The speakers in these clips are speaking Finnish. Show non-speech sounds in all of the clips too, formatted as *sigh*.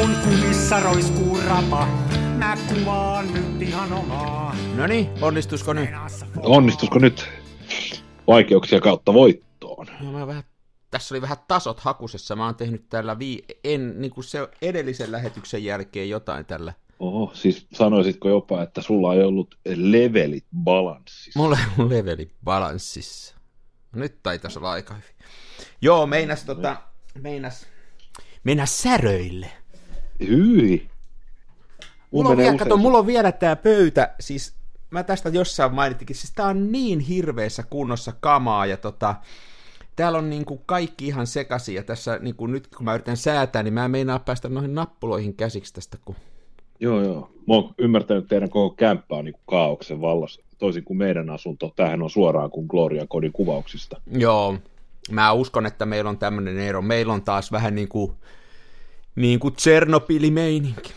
Kun kumissa roiskuu rapa, mä kuvaan nyt ihan omaa. No niin, onnistusko nyt? Onnistusko nyt vaikeuksia kautta voittoon? No, mä vähän, tässä oli vähän tasot hakusessa. Mä oon tehnyt tällä vii, en, niin kuin se edellisen lähetyksen jälkeen jotain tällä. Oho, siis sanoisitko jopa, että sulla ei ollut levelit balanssissa? Mulla ei ollut levelit balanssissa. Nyt taitaisi olla aika hyvin. Joo, meinas tota, meinas, meinas säröille. Hyi. Mulla on, vielä, kato, mulla on vielä tää pöytä, siis mä tästä jossain mainittikin, siis tää on niin hirveässä kunnossa kamaa ja tota, täällä on niinku kaikki ihan sekaisin ja tässä niinku nyt kun mä yritän säätää, niin mä en meinaa päästä noihin nappuloihin käsiksi tästä, kun... Joo, joo. Mä oon ymmärtänyt, että teidän koko kämppä on niinku kaauksen vallassa, toisin kuin meidän asunto. Tämähän on suoraan kuin Gloria kodin kuvauksista. Joo, mä uskon, että meillä on tämmöinen ero. Meillä on taas vähän niin kuin, niin kuin Tsernobyli-meininki.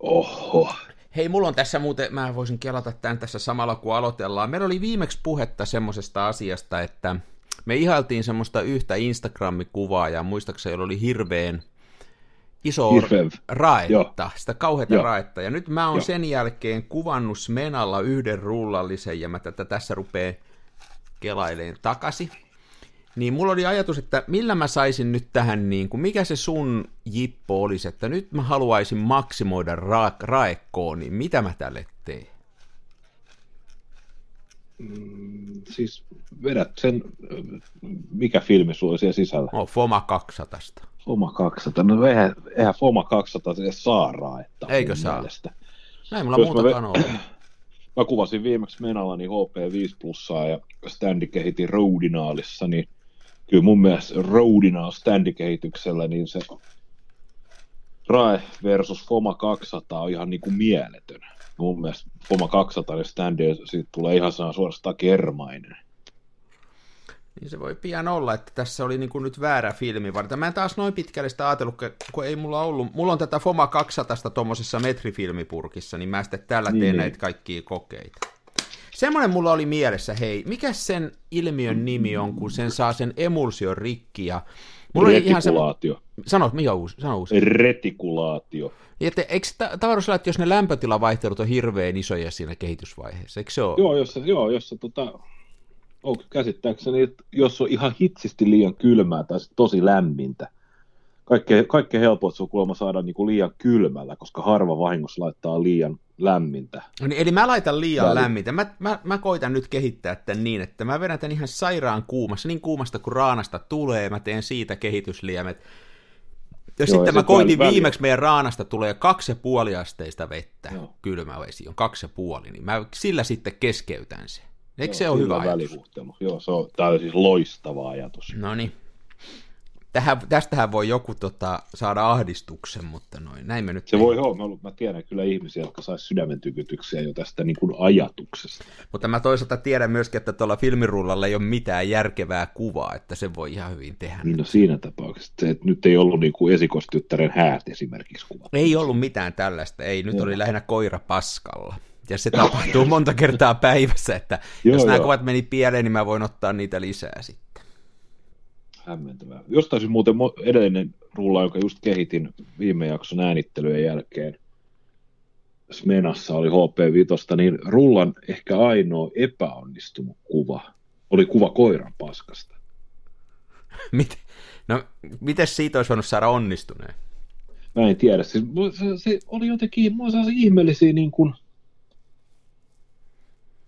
Oho. Hei, mulla on tässä muuten, mä voisin kelata tämän tässä samalla kun aloitellaan. Meillä oli viimeksi puhetta semmoisesta asiasta, että me ihailtiin semmoista yhtä Instagram-kuvaa ja muistaakseni oli hirveän iso Hirveän. raetta, Joo. sitä kauheata Joo. raetta. Ja nyt mä oon Joo. sen jälkeen kuvannut Smenalla yhden rullallisen ja mä tätä tässä rupeen kelaileen takaisin. Niin mulla oli ajatus, että millä mä saisin nyt tähän, niin kuin, mikä se sun jippo olisi, että nyt mä haluaisin maksimoida ra- raekkoon, niin mitä mä tälle teen? Siis vedät sen, mikä filmi sulla oli siellä sisällä? Oh, Foma 200. Foma 200. No eihän, eihän Foma 200 edes saa raetta. Eikö saa? mielestä. Näin mulla Jos muuta mä. *clears throat* Mä kuvasin viimeksi Menalani HP5 plussaa ja standi kehitin Rodinaalissa, niin kyllä mun mielestä Rodinaal standikehityksellä, niin se Rae versus Foma 200 on ihan niinku mieletön. Mun mielestä Foma 200 ja standi, siitä tulee ihan saa suorastaan kermainen. Niin se voi pian olla, että tässä oli niin kuin nyt väärä filmi varten. Mä en taas noin pitkälle sitä ajatellut, kun ei mulla ollut. Mulla on tätä Foma 200 tuommoisessa metrifilmipurkissa, niin mä sitten tällä Niin, teen niin. näitä kaikkia kokeita. Semmoinen mulla oli mielessä, hei, mikä sen ilmiön nimi on, kun sen saa sen emulsion rikki ja... Mulla oli ihan se... Retikulaatio. Sano, mikä uusi? Sano uusi. Retikulaatio. Ja Että, eikö ta- tavaroissa että jos ne lämpötilavaihtelut on hirveän isoja siinä kehitysvaiheessa, eikö se ole? Joo, jos se, joo, jos se tota, onko käsittääkseni, että jos on ihan hitsisti liian kylmää tai tosi lämmintä, kaikkein, kaikkein helpoin se on kuulemma saada niinku liian kylmällä, koska harva vahingossa laittaa liian lämmintä. Niin, Eli mä laitan liian Väli. lämmintä. Mä, mä, mä koitan nyt kehittää tämän niin, että mä vedän tämän ihan sairaan kuumassa, niin kuumasta kuin raanasta tulee, mä teen siitä kehitysliemet. Ja Joo, sitten ja mä sit koitin väli- viimeksi meidän raanasta tulee kaksi ja puoli asteista vettä, Joo. kylmä vesi on kaksi ja puoli, niin mä sillä sitten keskeytän sen. Eikö se Joo, ole sillä hyvä ajatus? Joo, se on, tää on siis loistava ajatus. No niin. Tähän, tästähän voi joku tota, saada ahdistuksen, mutta noin, näin me nyt Se voi olla, mä, mä tiedän kyllä ihmisiä, jotka sais sydämen tykytyksiä jo tästä niin kuin ajatuksesta. Mutta mä toisaalta tiedän myöskin, että tuolla filmirullalla ei ole mitään järkevää kuvaa, että se voi ihan hyvin tehdä. Niin no siinä tapauksessa, se, että nyt ei ollut niin kuin esikostyttären häät esimerkiksi kuva. Ei ollut mitään tällaista, ei. Nyt Joo. oli lähinnä koira paskalla. Ja se tapahtuu *laughs* monta kertaa päivässä, että Joo, jos nämä joo. kuvat meni pieleen, niin mä voin ottaa niitä lisää sitten. Hämmentävää. Jostain siis muuten edellinen rulla, jonka just kehitin viime jakson äänittelyjen jälkeen, Smenassa oli HP5, niin rullan ehkä ainoa epäonnistunut kuva oli kuva koiran paskasta. *laughs* Miten, no, miten siitä olisi voinut saada onnistuneen? Mä en tiedä, siis se, se oli jotenkin, on sellaisia ihmeellisiä niin kuin,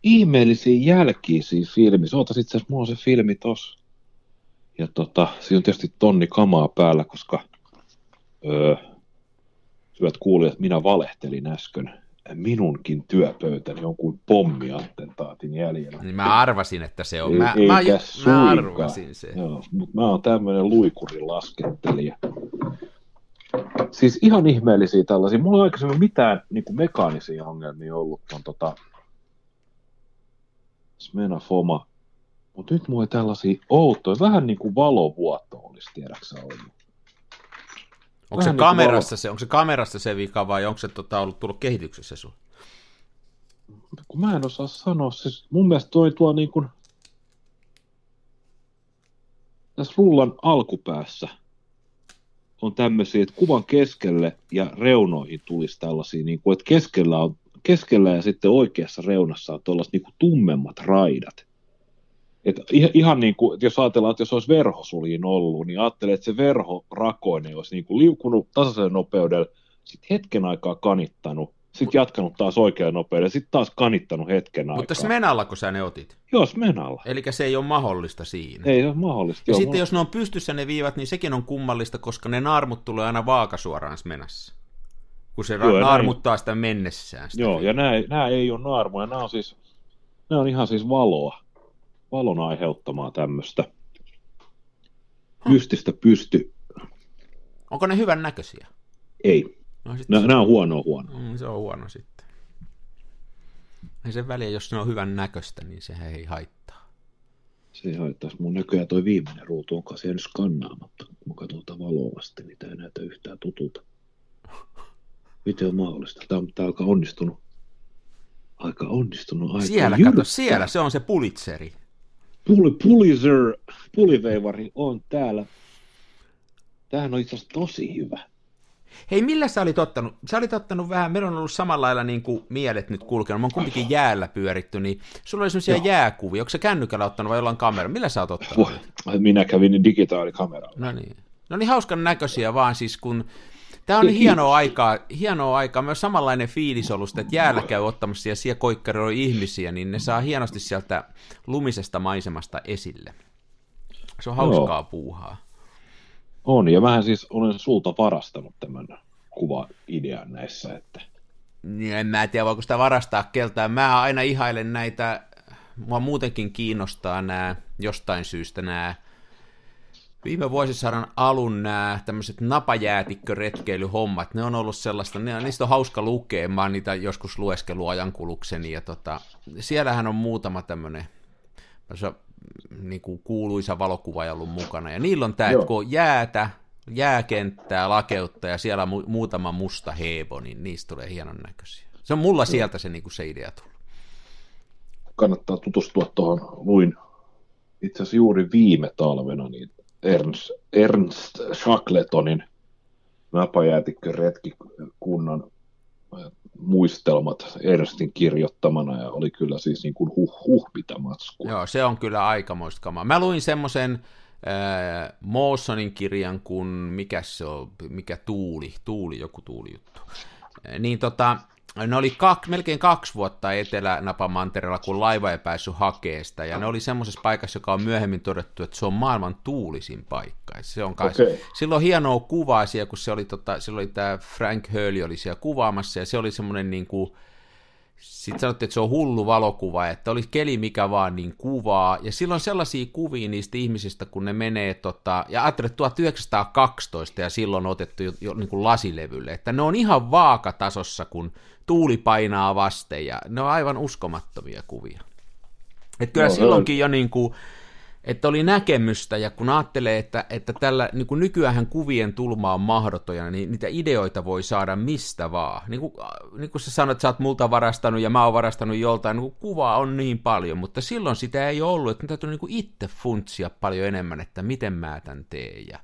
ihmeellisiä jälkiä siinä filmissä. Ootas itse asiassa, mulla on se filmi tossa. Ja tota, siinä on tietysti tonni kamaa päällä, koska öö, hyvät kuulijat, minä valehtelin äsken. Minunkin työpöytäni on kuin pommiattentaatin jäljellä. Niin mä arvasin, että se on. Ei- Mä, mä, mä arvasin sen. Joo, mutta mä oon tämmöinen luikurin laskettelija. Siis ihan ihmeellisiä tällaisia. Mulla ei aikaisemmin mitään niin kuin mekaanisia ongelmia ollut ton tota Smena Foma. Mutta nyt mulla tällaisia outoja, vähän niin kuin valovuoto olisi tiedäksä ollut. Onko se, niin kamerassa se, onko se kamerassa se vika vai onko se tota, ollut tullut kehityksessä sun? Kun mä en osaa sanoa, siis mun mielestä toi tuo niin kuin tässä rullan alkupäässä on tämmöisiä, että kuvan keskelle ja reunoihin tulisi tällaisia, niin kuin, että keskellä, on, keskellä ja sitten oikeassa reunassa on tuollaiset niin kuin tummemmat raidat. Et ihan niin kuin, jos ajatellaan, että jos olisi verhosuliin ollut, niin ajattelee, että se verhorakoinen olisi niin kuin liukunut tasaisella nopeudella, sitten hetken aikaa kanittanut, sitten jatkanut taas oikean nopeuden, sitten taas kanittanut hetken aikaa. Mutta Smenalla, kun sä ne otit? Joo, Smenalla. Eli se ei ole mahdollista siinä. Ei ole mahdollista. Ja joo, sitten jos ne on pystyssä ne viivat, niin sekin on kummallista, koska ne naarmut tulee aina vaakasuoraan Smenassa. Kun se joo, naarmuttaa näin... sitä mennessään. Sitä joo, viivaa. ja nämä, nämä ei ole naarmuja, nämä on siis, nämä on ihan siis valoa. Valon aiheuttamaa tämmöistä. Pystistä pysty. Onko ne hyvän näköisiä? Ei. No, nämä, nämä on huono huono. Mm, se on huono sitten. Ei sen väliä, jos ne on hyvän näköistä, niin sehän ei haittaa. Se ei haittaa. Mun näköjään toi viimeinen ruutu on kanssa jäänyt skannaamatta. Kun mä katson tätä valoa vasten, niin tämä ei näytä yhtään tutulta. *laughs* Miten on mahdollista? Tämä on, tämä on aika onnistunut. Aika onnistunut. Aika siellä, jyrkkä. kato, siellä, se on se Pulitzeri. Pul- Pulitzer, puliveivari on täällä. Tämähän on itse asiassa tosi hyvä. Hei, millä sä olit ottanut? Sä olit ottanut vähän, meillä on ollut samalla lailla niin kuin mielet nyt kulkenut, mä oon kumpikin jäällä pyöritty, niin sulla oli sellaisia Joo. jääkuvia, onko se kännykällä ottanut vai jollain kameralla? Millä sä oot ottanut? Minä kävin digitaalikameralla. No niin. No niin, hauskan näköisiä vaan siis, kun Tämä on *laughs* hienoa aikaa, hienoa aikaa, myös samanlainen fiilis ollut, että jäällä käy ottamassa ja siellä koikkaroi ihmisiä, niin ne saa hienosti sieltä lumisesta maisemasta esille. Se on hauskaa Joo. puuhaa. On, ja vähän siis olen sulta varastanut tämän kuva-idean näissä, että... Niin, en mä tiedä, voiko sitä varastaa keltään. Mä aina ihailen näitä, mua muutenkin kiinnostaa nämä, jostain syystä nämä viime vuosisadan alun nämä tämmöiset napajäätikköretkeilyhommat, ne on ollut sellaista, ne, niistä on hauska lukea, mä oon niitä joskus lueskellut ajankulukseni, ja tota, siellähän on muutama tämmöinen niin kuin kuuluisa valokuva ollut mukana. Ja niillä on tämä, kun on jäätä, jääkenttää, lakeutta ja siellä mu- muutama musta heebo, niin niistä tulee hienon näköisiä. Se on mulla sieltä se, niin kuin se idea tullut. Kannattaa tutustua tuohon, luin itse asiassa juuri viime talvena niin Ernst, Ernst Shackletonin napajäätikkö retkikunnan muistelmat Ernstin kirjoittamana ja oli kyllä siis niin kuin huh, huh mitä matskua. Joo, se on kyllä aikamoista kamaa. Mä luin semmoisen äh, Mawsonin kirjan kuin, mikä se on, mikä tuuli, tuuli, joku tuulijuttu. Äh, niin tota, ne oli kak, melkein kaksi vuotta Etelä-Napamantereella, kun laiva ei päässyt hakemaan sitä, ja ne oli semmoisessa paikassa, joka on myöhemmin todettu, että se on maailman tuulisin paikka. Se on kai, okay. Silloin on hienoa kuvaa siellä, kun se oli, tota, silloin oli tämä Frank Hurley oli siellä kuvaamassa, ja se oli semmoinen niin kuin, sitten sanottiin, että se on hullu valokuva, että oli keli mikä vaan niin kuvaa, ja silloin sellaisia kuvia niistä ihmisistä, kun ne menee, tota, ja ajattelin, että 1912 ja silloin otettu jo, jo niin kuin lasilevylle, että ne on ihan vaakatasossa, kun tuuli painaa vasten, ja ne on aivan uskomattomia kuvia. Että kyllä no, silloinkin jo niin kuin, että oli näkemystä, ja kun ajattelee, että, että tällä niin kuin nykyään kuvien tulma on mahdotoja, niin niitä ideoita voi saada mistä vaan. Niin kuin, niin kuin sä sanoit, että sä oot multa varastanut ja mä oon varastanut joltain, niin kuvaa on niin paljon, mutta silloin sitä ei ollut, että täytyy niin kuin itse funtsia paljon enemmän, että miten mä tämän teen. Ja...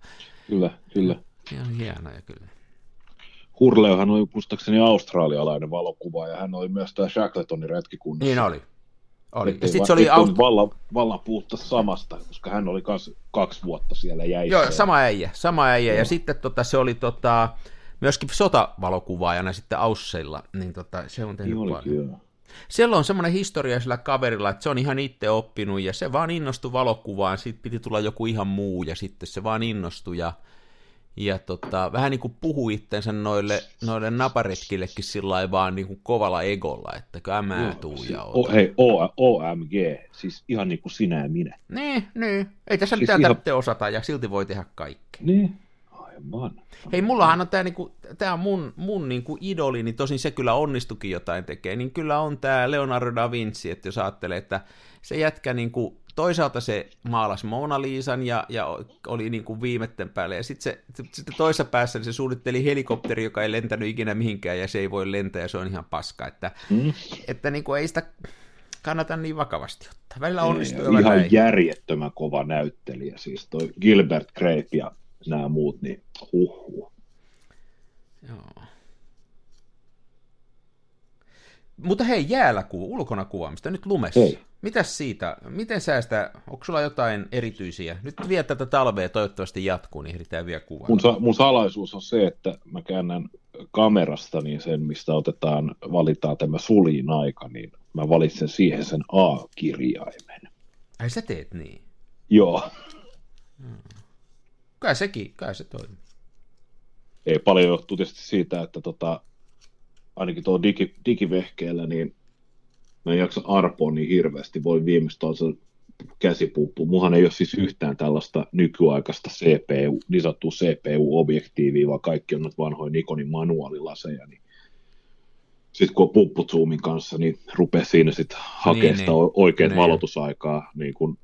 Kyllä, kyllä. Ihan hienoja kyllä. Hurleuhan oli muistaakseni australialainen valokuva, ja hän oli myös tämä Shackletonin retkikunnassa. Niin oli. Oli. Ja sitten se oli aust... vallan, vallan puhutta samasta, koska hän oli kans kaksi vuotta siellä jäissä. Joo, sama äijä, sama äijä. Ja sitten tota, se oli tota, myöskin sotavalokuvaajana sitten Ausseilla, niin tota, se on tehnyt niin paljon. Siellä on semmoinen historia sillä kaverilla, että se on ihan itse oppinut ja se vaan innostui valokuvaan, sitten piti tulla joku ihan muu ja sitten se vaan innostui ja ja tota, vähän niin kuin puhui itsensä noille, noille naparetkillekin sillä vaan niin kuin kovalla egolla, että kyllä mä Joo, tuu siis, ja o, Hei, o, OMG, siis ihan niin kuin sinä ja minä. Niin, niin. Ei tässä siis mitään ihan... tarvitse osata ja silti voi tehdä kaikki. Niin, aivan. Hei, mullahan on tämä niinku, tää on mun, mun niinku idoli, niin tosin se kyllä onnistukin jotain tekee, niin kyllä on tämä Leonardo da Vinci, että jos ajattelee, että se jätkä niinku toisaalta se maalasi Mona Liisan ja, ja oli niin kuin viimetten päälle, ja sitten se, sitten toisessa päässä niin se suunnitteli helikopteri, joka ei lentänyt ikinä mihinkään, ja se ei voi lentää, ja se on ihan paska, että, mm. että niin kuin ei sitä kannata niin vakavasti ottaa. Välillä onnistuu Ihan näin. järjettömän kova näyttelijä, siis toi Gilbert Grape ja nämä muut, niin huhhuh. Joo. Mutta hei, jäällä kuva, ulkona kuvaamista, nyt lumessa. Hei. Mitäs siitä, miten sä sitä, onko sulla jotain erityisiä? Nyt vielä tätä talvea toivottavasti jatkuu, niin ehditään vielä kuvaa. Mun, sa- mun salaisuus on se, että mä käännän kamerasta niin sen, mistä otetaan, valitaan tämä suljin aika, niin mä valitsen siihen sen A-kirjaimen. Ai sä teet niin? Joo, Kai sekin, kai se toimii. ei paljon johtuu tietysti siitä, että tota, ainakin tuolla digi, digivehkeellä, niin mä en jaksa arpoa niin hirveästi, voi viimeistä toisella käsipuuppu. Muhan ei ole siis yhtään tällaista nykyaikaista CPU, niin sanottua CPU-objektiivia, vaan kaikki on noita vanhoja Nikonin manuaalilaseja, niin sitten kun on puppuzoomin kanssa, niin rupeaa siinä sitten hakemaan Niin, sitä niin. oikeat Niin. valotusaikaa niin kuin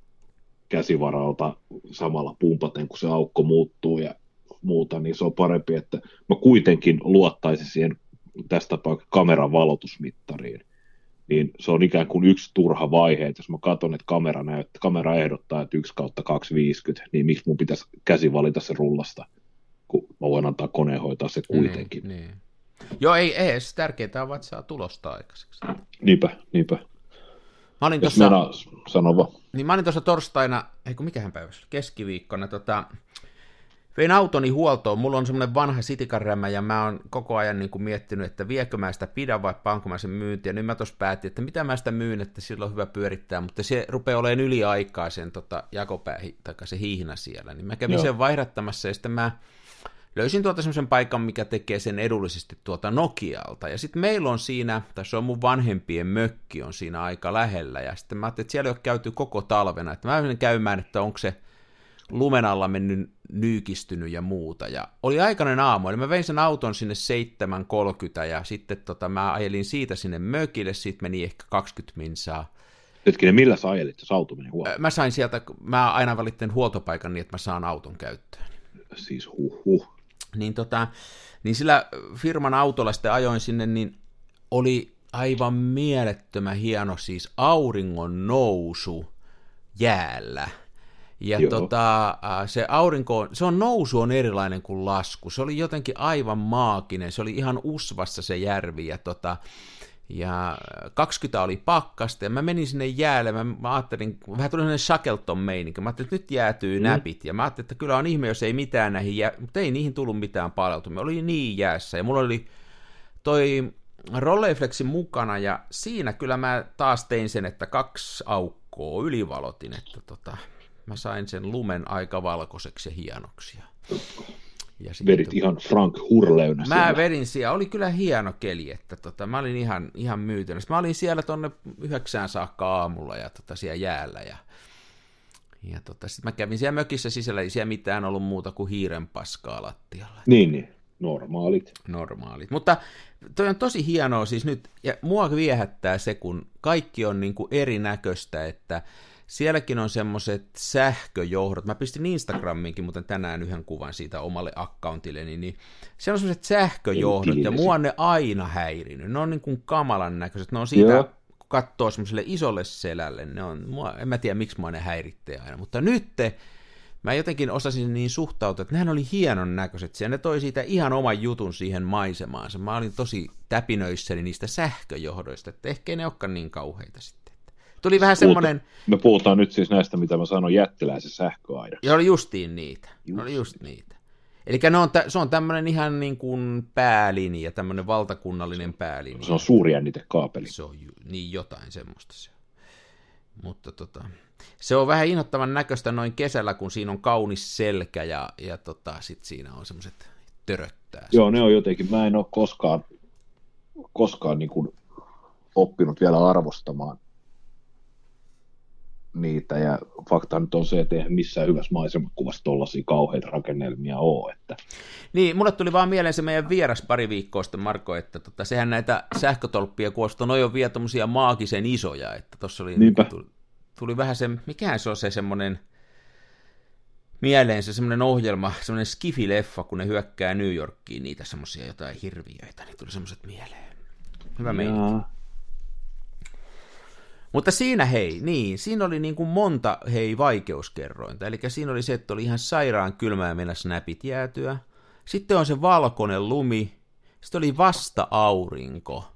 käsivaralta samalla pumpaten, kun se aukko muuttuu ja muuta, niin se on parempi, että mä kuitenkin luottaisin siihen tästä tapauksessa kameran valotusmittariin. Niin se on ikään kuin yksi turha vaihe, että jos mä katson, että kamera, näyt, kamera ehdottaa, että 1 kautta 250, niin miksi mun pitäisi käsi valita se rullasta, kun mä voin antaa koneen hoitaa se kuitenkin. Niin, niin. Joo, ei, ei, se tärkeintä on, että saa tulosta aikaiseksi. Niinpä, niinpä. Mä olin tuossa, sano vaan. niin mä olin tuossa torstaina, ei kun mikähän päivä, se oli, keskiviikkona, tota, vein autoni huoltoon, mulla on semmoinen vanha sitikarrämä ja mä oon koko ajan niin kuin miettinyt, että viekö mä sitä pidän vai panko mä sen myyntiin, ja nyt mä tuossa päätin, että mitä mä sitä myyn, että sillä on hyvä pyörittää, mutta se rupeaa olemaan yliaikaa sen tota, jakopää, tai se hiihna siellä, niin mä kävin Joo. sen vaihdattamassa ja sitten mä löysin tuolta semmoisen paikan, mikä tekee sen edullisesti tuota Nokialta. Ja sitten meillä on siinä, tai se on mun vanhempien mökki on siinä aika lähellä. Ja sitten mä ajattelin, että siellä ei ole käyty koko talvena. Että mä menin käymään, että onko se lumen alla mennyt nyykistynyt ja muuta. Ja oli aikainen aamu, eli mä vein sen auton sinne 7.30 ja sitten tota, mä ajelin siitä sinne mökille, siitä meni ehkä 20 minsaa. Hetkinen, millä sä ajelit, jos auto meni huoltoon? Mä sain sieltä, mä aina valitten huoltopaikan niin, että mä saan auton käyttöön. Siis huh huh. niin, tota, niin sillä firman autolla sitten ajoin sinne, niin oli aivan mielettömän hieno siis auringon nousu jäällä. Ja Joo. tota, se aurinko, se on nousu on erilainen kuin lasku. Se oli jotenkin aivan maaginen. Se oli ihan usvassa se järvi. Ja, tota, ja 20 oli pakkasta ja mä menin sinne jäälle. Mä, mä ajattelin, vähän tuli sellainen Shackleton meininki. Mä ajattelin, että nyt jäätyy mm. näpit. Ja mä ajattelin, että kyllä on ihme, jos ei mitään näihin jää, mutta ei niihin tullut mitään palautumia. Oli niin jäässä. Ja mulla oli toi Rolleiflexin mukana ja siinä kyllä mä taas tein sen, että kaksi aukkoa ylivalotin, että tota, mä sain sen lumen aika valkoiseksi ja hienoksi. Ja, sitten- Vedit ihan Frank Hurleynä Mä siellä. vedin siellä, oli kyllä hieno keli, että tota, mä olin ihan, ihan myytynyt. Sitten Mä olin siellä tonne yhdeksään saakka aamulla ja tota, siellä jäällä ja, ja tota, sitten mä kävin siellä mökissä sisällä, ei siellä mitään ollut muuta kuin hiiren paskaa lattialla Niin, niin. Normaalit. normaalit. Mutta toi on tosi hienoa siis nyt, ja mua viehättää se, kun kaikki on niin kuin erinäköistä, että sielläkin on semmoiset sähköjohdot. Mä pistin Instagramiinkin muuten tänään yhden kuvan siitä omalle accountilleni, niin siellä on semmoiset sähköjohdot, ja mua on ne aina häirinyt. Ne on niin kuin kamalan näköiset. Ne on siitä, Joo. kun katsoo semmoiselle isolle selälle, ne on, mua, en mä tiedä miksi mua ne häiritsee aina, mutta nyt mä jotenkin osasin niin suhtautua, että nehän oli hienon näköiset. Ja ne toi siitä ihan oman jutun siihen maisemaansa. Mä olin tosi täpinöissäni niistä sähköjohdoista, että ehkä ei ne olekaan niin kauheita sitten. Tuli vähän semmoinen, Me puhutaan nyt siis näistä, mitä mä sanoin, jättiläisen sähköaidan. ja oli justiin niitä. Just. Just Oli just niitä. Eli ne on, tä- se on tämmöinen ihan niin kuin päälinja, tämmöinen valtakunnallinen päälinja. Se on suuri jännitekaapeli. Se on ju, niin jotain semmoista se on. Mutta tota, se on vähän inhottavan näköistä noin kesällä, kun siinä on kaunis selkä ja, ja tota, sit siinä on semmoiset töröttää. Joo, ne on jotenkin, mä en ole koskaan, koskaan niin kuin oppinut vielä arvostamaan niitä, ja fakta nyt on se, että eihän missään hyvässä maisemakuvassa tollaisia kauheita rakennelmia ole, että Niin, mulle tuli vaan mieleen se meidän vieras pari viikkoa sitten, Marko, että tota, sehän näitä sähkötolppia kuosta, noi on vielä tommosia maagisen isoja, että tossa oli, Niinpä. tuli, tuli vähän se, mikähän se on se semmonen, mieleen se semmoinen ohjelma, semmoinen skifi-leffa, kun ne hyökkää New Yorkiin, niitä semmoisia jotain hirviöitä, niin tuli semmoiset mieleen. Hyvä meininki. Mutta siinä hei, niin, siinä oli niin kuin monta hei vaikeuskerrointa. Eli siinä oli se, että oli ihan sairaan kylmä ja mennä snapit jäätyä. Sitten on se valkoinen lumi. Sitten oli vasta aurinko.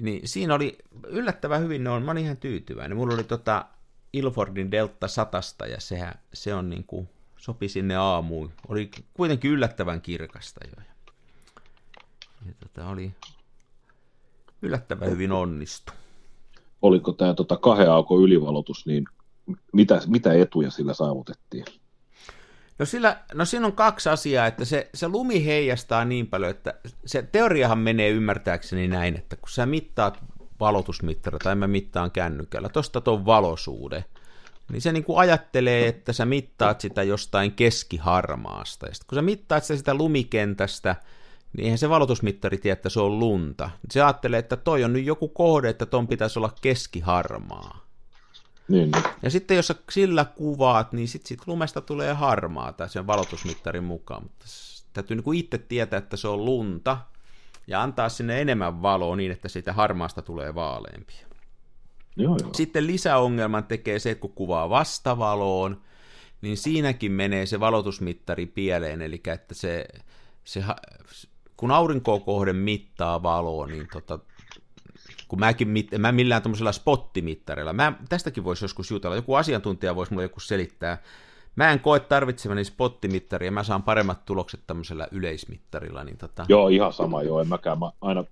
Niin siinä oli yllättävän hyvin, ne on, mä olin ihan tyytyväinen. Mulla oli tota Ilfordin Delta satasta ja sehän, se on niin kuin, sopi sinne aamuun. Oli kuitenkin yllättävän kirkasta jo. Ja tota oli yllättävän hyvin onnistu. Oliko tämä tota kahden aukon ylivalotus, niin mitä, mitä etuja sillä saavutettiin? No, sillä, no siinä on kaksi asiaa, että se, se lumi heijastaa niin paljon, että se teoriahan menee ymmärtääkseni näin, että kun sä mittaat valotusmittari tai mä mittaan kännykällä, tosta tuon valosuuden, niin se niin kuin ajattelee, että sä mittaat sitä jostain keskiharmaasta. Ja kun sä mittaat sitä, sitä lumikentästä, niin eihän se valotusmittari tiedä, että se on lunta. Se ajattelee, että toi on nyt joku kohde, että ton pitäisi olla keskiharmaa. Niin, niin. Ja sitten jos sä sillä kuvaat, niin sitten sit lumesta tulee harmaata sen valotusmittarin mukaan. Mutta täytyy niin kuin itse tietää, että se on lunta, ja antaa sinne enemmän valoa niin, että siitä harmaasta tulee vaaleampia. Joo, joo. Sitten lisäongelman tekee se, että kun kuvaa vastavaloon, niin siinäkin menee se valotusmittari pieleen, eli että se, se kun aurinkoa kohden mittaa valoa, niin tota, kun mäkin, mit, mä millään tämmöisellä spottimittarilla, mä, tästäkin voisi joskus jutella, joku asiantuntija voisi mulle joku selittää, mä en koe tarvitsevani spottimittaria, mä saan paremmat tulokset tämmöisellä yleismittarilla. Niin tota... Joo, ihan sama. Joo, en mäkään, mä aina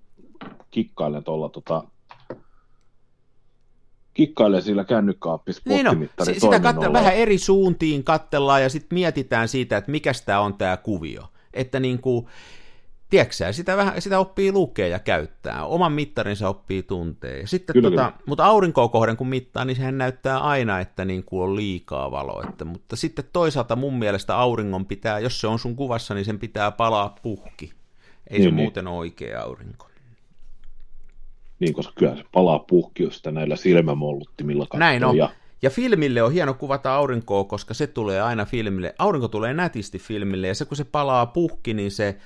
kikkailen tuolla tota, kikkailee sillä kännykkaappi niin no, sitä katte- vähän eri suuntiin kattellaan ja sitten mietitään siitä, että mikä tämä on tämä kuvio. Että niin kuin, tiedätkö sitä, vähän, sitä oppii lukea ja käyttää. Oman mittarinsa oppii tuntee. Sitten kyllä, tota, kyllä. Mutta aurinkoa kohden kun mittaa, niin sehän näyttää aina, että niin kuin on liikaa valoa. Että, mutta sitten toisaalta mun mielestä auringon pitää, jos se on sun kuvassa, niin sen pitää palaa puhki. Ei niin, se niin. muuten ole oikea aurinko. Niin, koska kyllä se palaa puhki, jos sitä näillä silmämolluttimilla katsoo. Näin on. Ja... ja filmille on hieno kuvata aurinkoa, koska se tulee aina filmille. Aurinko tulee nätisti filmille, ja se kun se palaa puhki, niin se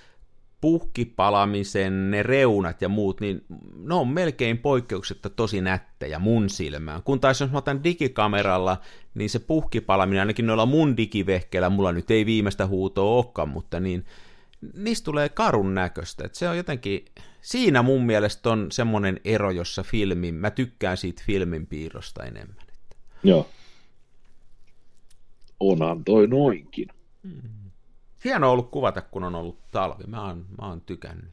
puhkipalamisen ne reunat ja muut, niin ne on melkein poikkeuksetta tosi nättejä mun silmään. Kun taas jos mä otan digikameralla, niin se puhkipalaminen, ainakin noilla mun digivehkeillä, mulla nyt ei viimeistä huutoa olekaan, mutta niin niistä tulee karun näköistä. Et se on jotenkin, siinä mun mielestä on semmoinen ero, jossa filmin, mä tykkään siitä filmin piirrosta enemmän. Joo. Onhan toi noinkin. Hmm. Hieno ollut kuvata, kun on ollut talvi. Mä oon, mä oon tykännyt.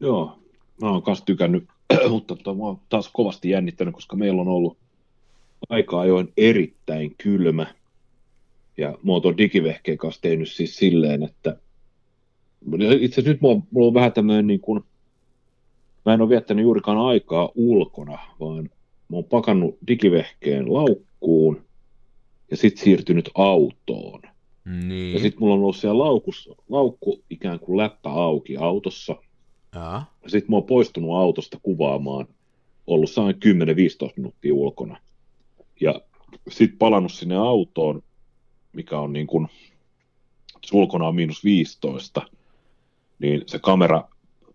Joo, mä oon kanssa tykännyt, *clears throat* mutta tota, mä oon taas kovasti jännittänyt, koska meillä on ollut aika ajoin erittäin kylmä. Ja mä oon tuon digivehkeen kanssa tehnyt siis silleen, että itse asiassa nyt mulla on, mulla on vähän tämmöinen niin kuin, mä en ole viettänyt juurikaan aikaa ulkona, vaan mä oon pakannut digivehkeen laukkuun ja sitten siirtynyt autoon. Niin. Ja sitten mulla on ollut siellä laukus, laukku ikään kuin läppä auki autossa. Ja, ja sitten mä oon poistunut autosta kuvaamaan, ollut saan 10-15 minuuttia ulkona. Ja sitten palannut sinne autoon, mikä on niin kuin, ulkona on miinus 15, niin se kamera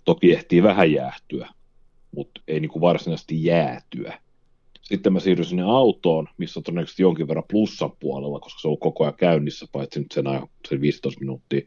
toki ehtii vähän jäähtyä, mutta ei niin kuin varsinaisesti jäätyä. Sitten mä siirryin sinne autoon, missä on todennäköisesti jonkin verran plussan puolella, koska se on koko ajan käynnissä, paitsi nyt sen, ajan, sen 15 minuuttia.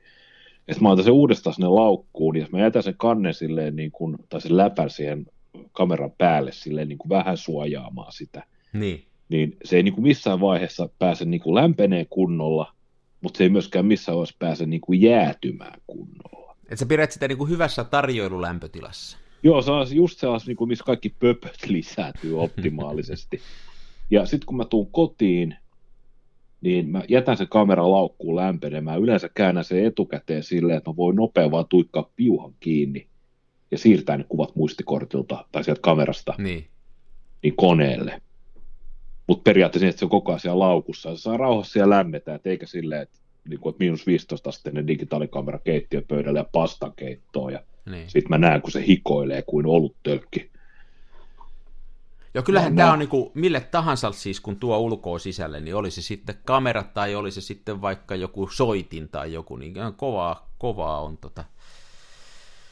Ja mä otan sen uudestaan sinne laukkuun, ja mä jätän sen kannen silleen, niin kuin, tai sen läpän siihen kameran päälle silleen niin kuin vähän suojaamaan sitä. Niin. Niin se ei niin kuin missään vaiheessa pääse niin kuin lämpenee kunnolla, mutta se ei myöskään missään vaiheessa pääse niin kuin jäätymään kunnolla. Et sä pidät sitä niin kuin hyvässä tarjoilulämpötilassa. Joo, se on just sellainen, niin kuin, missä kaikki pöpöt *laughs* lisääntyy optimaalisesti. ja sitten kun mä tuun kotiin, niin mä jätän sen kameran laukkuun lämpenemään. Yleensä käännän sen etukäteen silleen, että mä voin nopeasti vaan tuikkaa piuhan kiinni ja siirtää ne kuvat muistikortilta tai sieltä kamerasta Niin. niin koneelle. Mutta periaatteessa niin, että se on koko ajan siellä laukussa. Se saa rauhassa ja lämmetä, et eikä silleen, että, niin kuin, että miinus 15 asteinen digitaalikamera keittiöpöydällä ja pastakeittoa ja Niin. sitten mä näen, kun se hikoilee kuin oluttölkki. Joo, kyllähän No, tämä no. on niinku mille tahansa siis, kun tuo ulkoa sisälle, niin oli se sitten kamera tai oli se sitten vaikka joku soitin tai joku, niin ihan kovaa, kovaa on tota.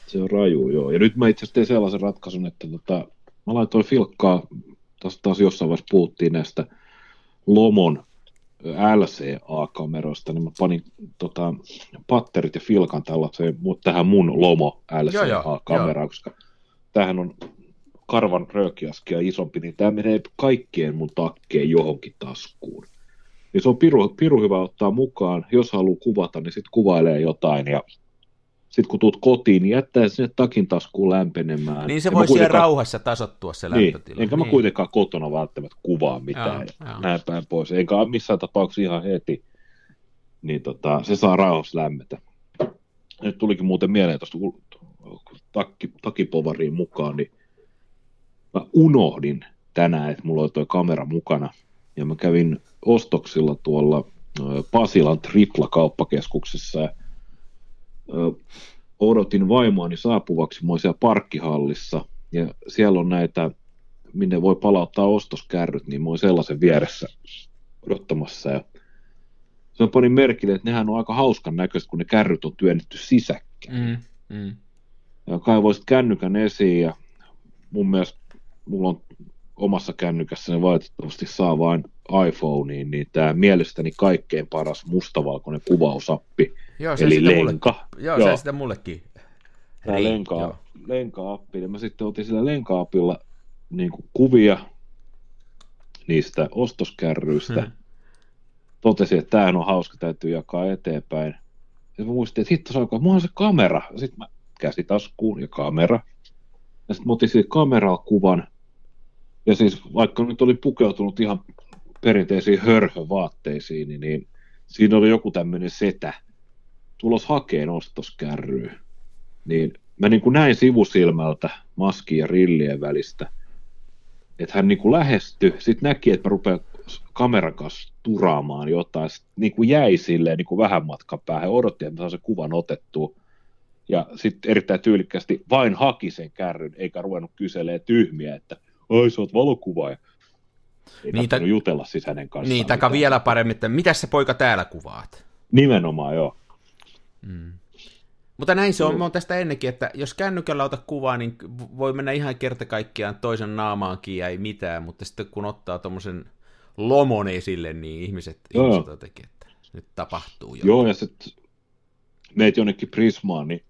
Se on raju, joo. Ja nyt mä itse asiassa tein sellaisen ratkaisun, että tota, mä laitoin filkkaa taas, taas jossain vaiheessa puhuttiin näistä Lomon LCA-kameroista, niin mä panin tota, patterit ja filkan tällaiseen, tähän mun Lomo LCA-kameraan, koska tämähän on karvan röökiaskia isompi, niin tämä menee kaikkien mun takkeen johonkin taskuun. Niin se on piru, piru hyvä ottaa mukaan, jos haluaa kuvata, niin sitten kuvailee jotain ja sitten kun tuut kotiin, niin jättää sinne takin taskuun lämpenemään. Niin se voi siellä rauhassa tasottua se niin, lämpötila. Enkä niin. mä kuitenkaan kotona välttämättä kuvaa mitään joo, ja näin päin pois. Enkä missään tapauksessa ihan heti. Niin tota, se saa rauhassa lämmetä. Nyt tulikin muuten mieleen tuosta takki, takipovariin mukaan, niin mä unohdin tänään, että mulla oli tuo kamera mukana. Ja mä kävin ostoksilla tuolla Pasilan tripla-kauppakeskuksessa ja odotin vaimoani saapuvaksi siellä parkkihallissa, ja siellä on näitä, minne voi palauttaa ostoskärryt, niin mä oon sellaisen vieressä odottamassa, ja se on panin merkille, että nehän on aika hauskan näköistä, kun ne kärryt on työnnetty sisäkkäin. Mm, mm. Ja kaivoisit kännykän esiin, ja mun mielestä mulla on omassa kännykässä ne valitettavasti saa vain iPhoneen, niin tämä mielestäni kaikkein paras mustavalkoinen kuvausappi, joo, eli Lenka. Mulle, joo, joo, se sitä mullekin. Tämä Lenka, Lenka-appi, ja mä sitten otin sillä Lenka-appilla niin kuvia niistä ostoskärryistä. Hmm. Totesin, että tämä on hauska, täytyy jakaa eteenpäin. Ja mä muistin, että hitto saako, mulla on se kamera. Sitten mä käsitaskuun ja kamera. Ja sitten mä otin kameralla kuvan, ja siis vaikka nyt oli pukeutunut ihan perinteisiin hörhövaatteisiin, niin, niin siinä oli joku tämmöinen setä tulos hakeen ostoskärryä. Niin mä niin kuin näin sivusilmältä maskin ja rillien välistä, että hän niin kuin lähestyi, sitten näki, että mä rupean kameran kanssa turaamaan jotain, sitten niin kuin jäi silleen niin kuin vähän matkan päähän, odotti, että mä saan sen kuvan otettua, ja sitten erittäin tyylikkästi vain haki sen kärryn, eikä ruvennut kyselemään tyhmiä, että ai sä oot valokuvaaja. Ei niitä, jutella siis hänen kanssaan. Niin, taka vielä paremmin, että mitä se poika täällä kuvaat? Nimenomaan, joo. Mm. Mutta näin se on, mm. mä oon tästä ennenkin, että jos kännykällä ota kuvaa, niin voi mennä ihan kerta kaikkiaan toisen naamaankin ja ei mitään, mutta sitten kun ottaa tuommoisen lomon esille, niin ihmiset, joo. ihmiset jotenkin, että nyt tapahtuu jotain. Joo, ja sitten meet jonnekin Prismaan, niin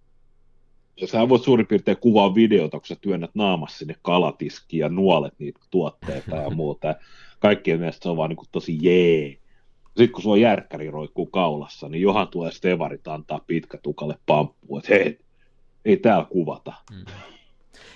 sä voit suurin piirtein kuvaa videota, kun sä työnnät naamassa sinne kalatiskiin ja nuolet niitä tuotteita ja *laughs* muuta. Kaikkien mielestä se on vaan niin kuin tosi jee. Sitten kun sulla järkkäri roikkuu kaulassa, niin johan tulee stevarit antaa pitkätukalle pamppu, että hei, ei täällä kuvata. Mm.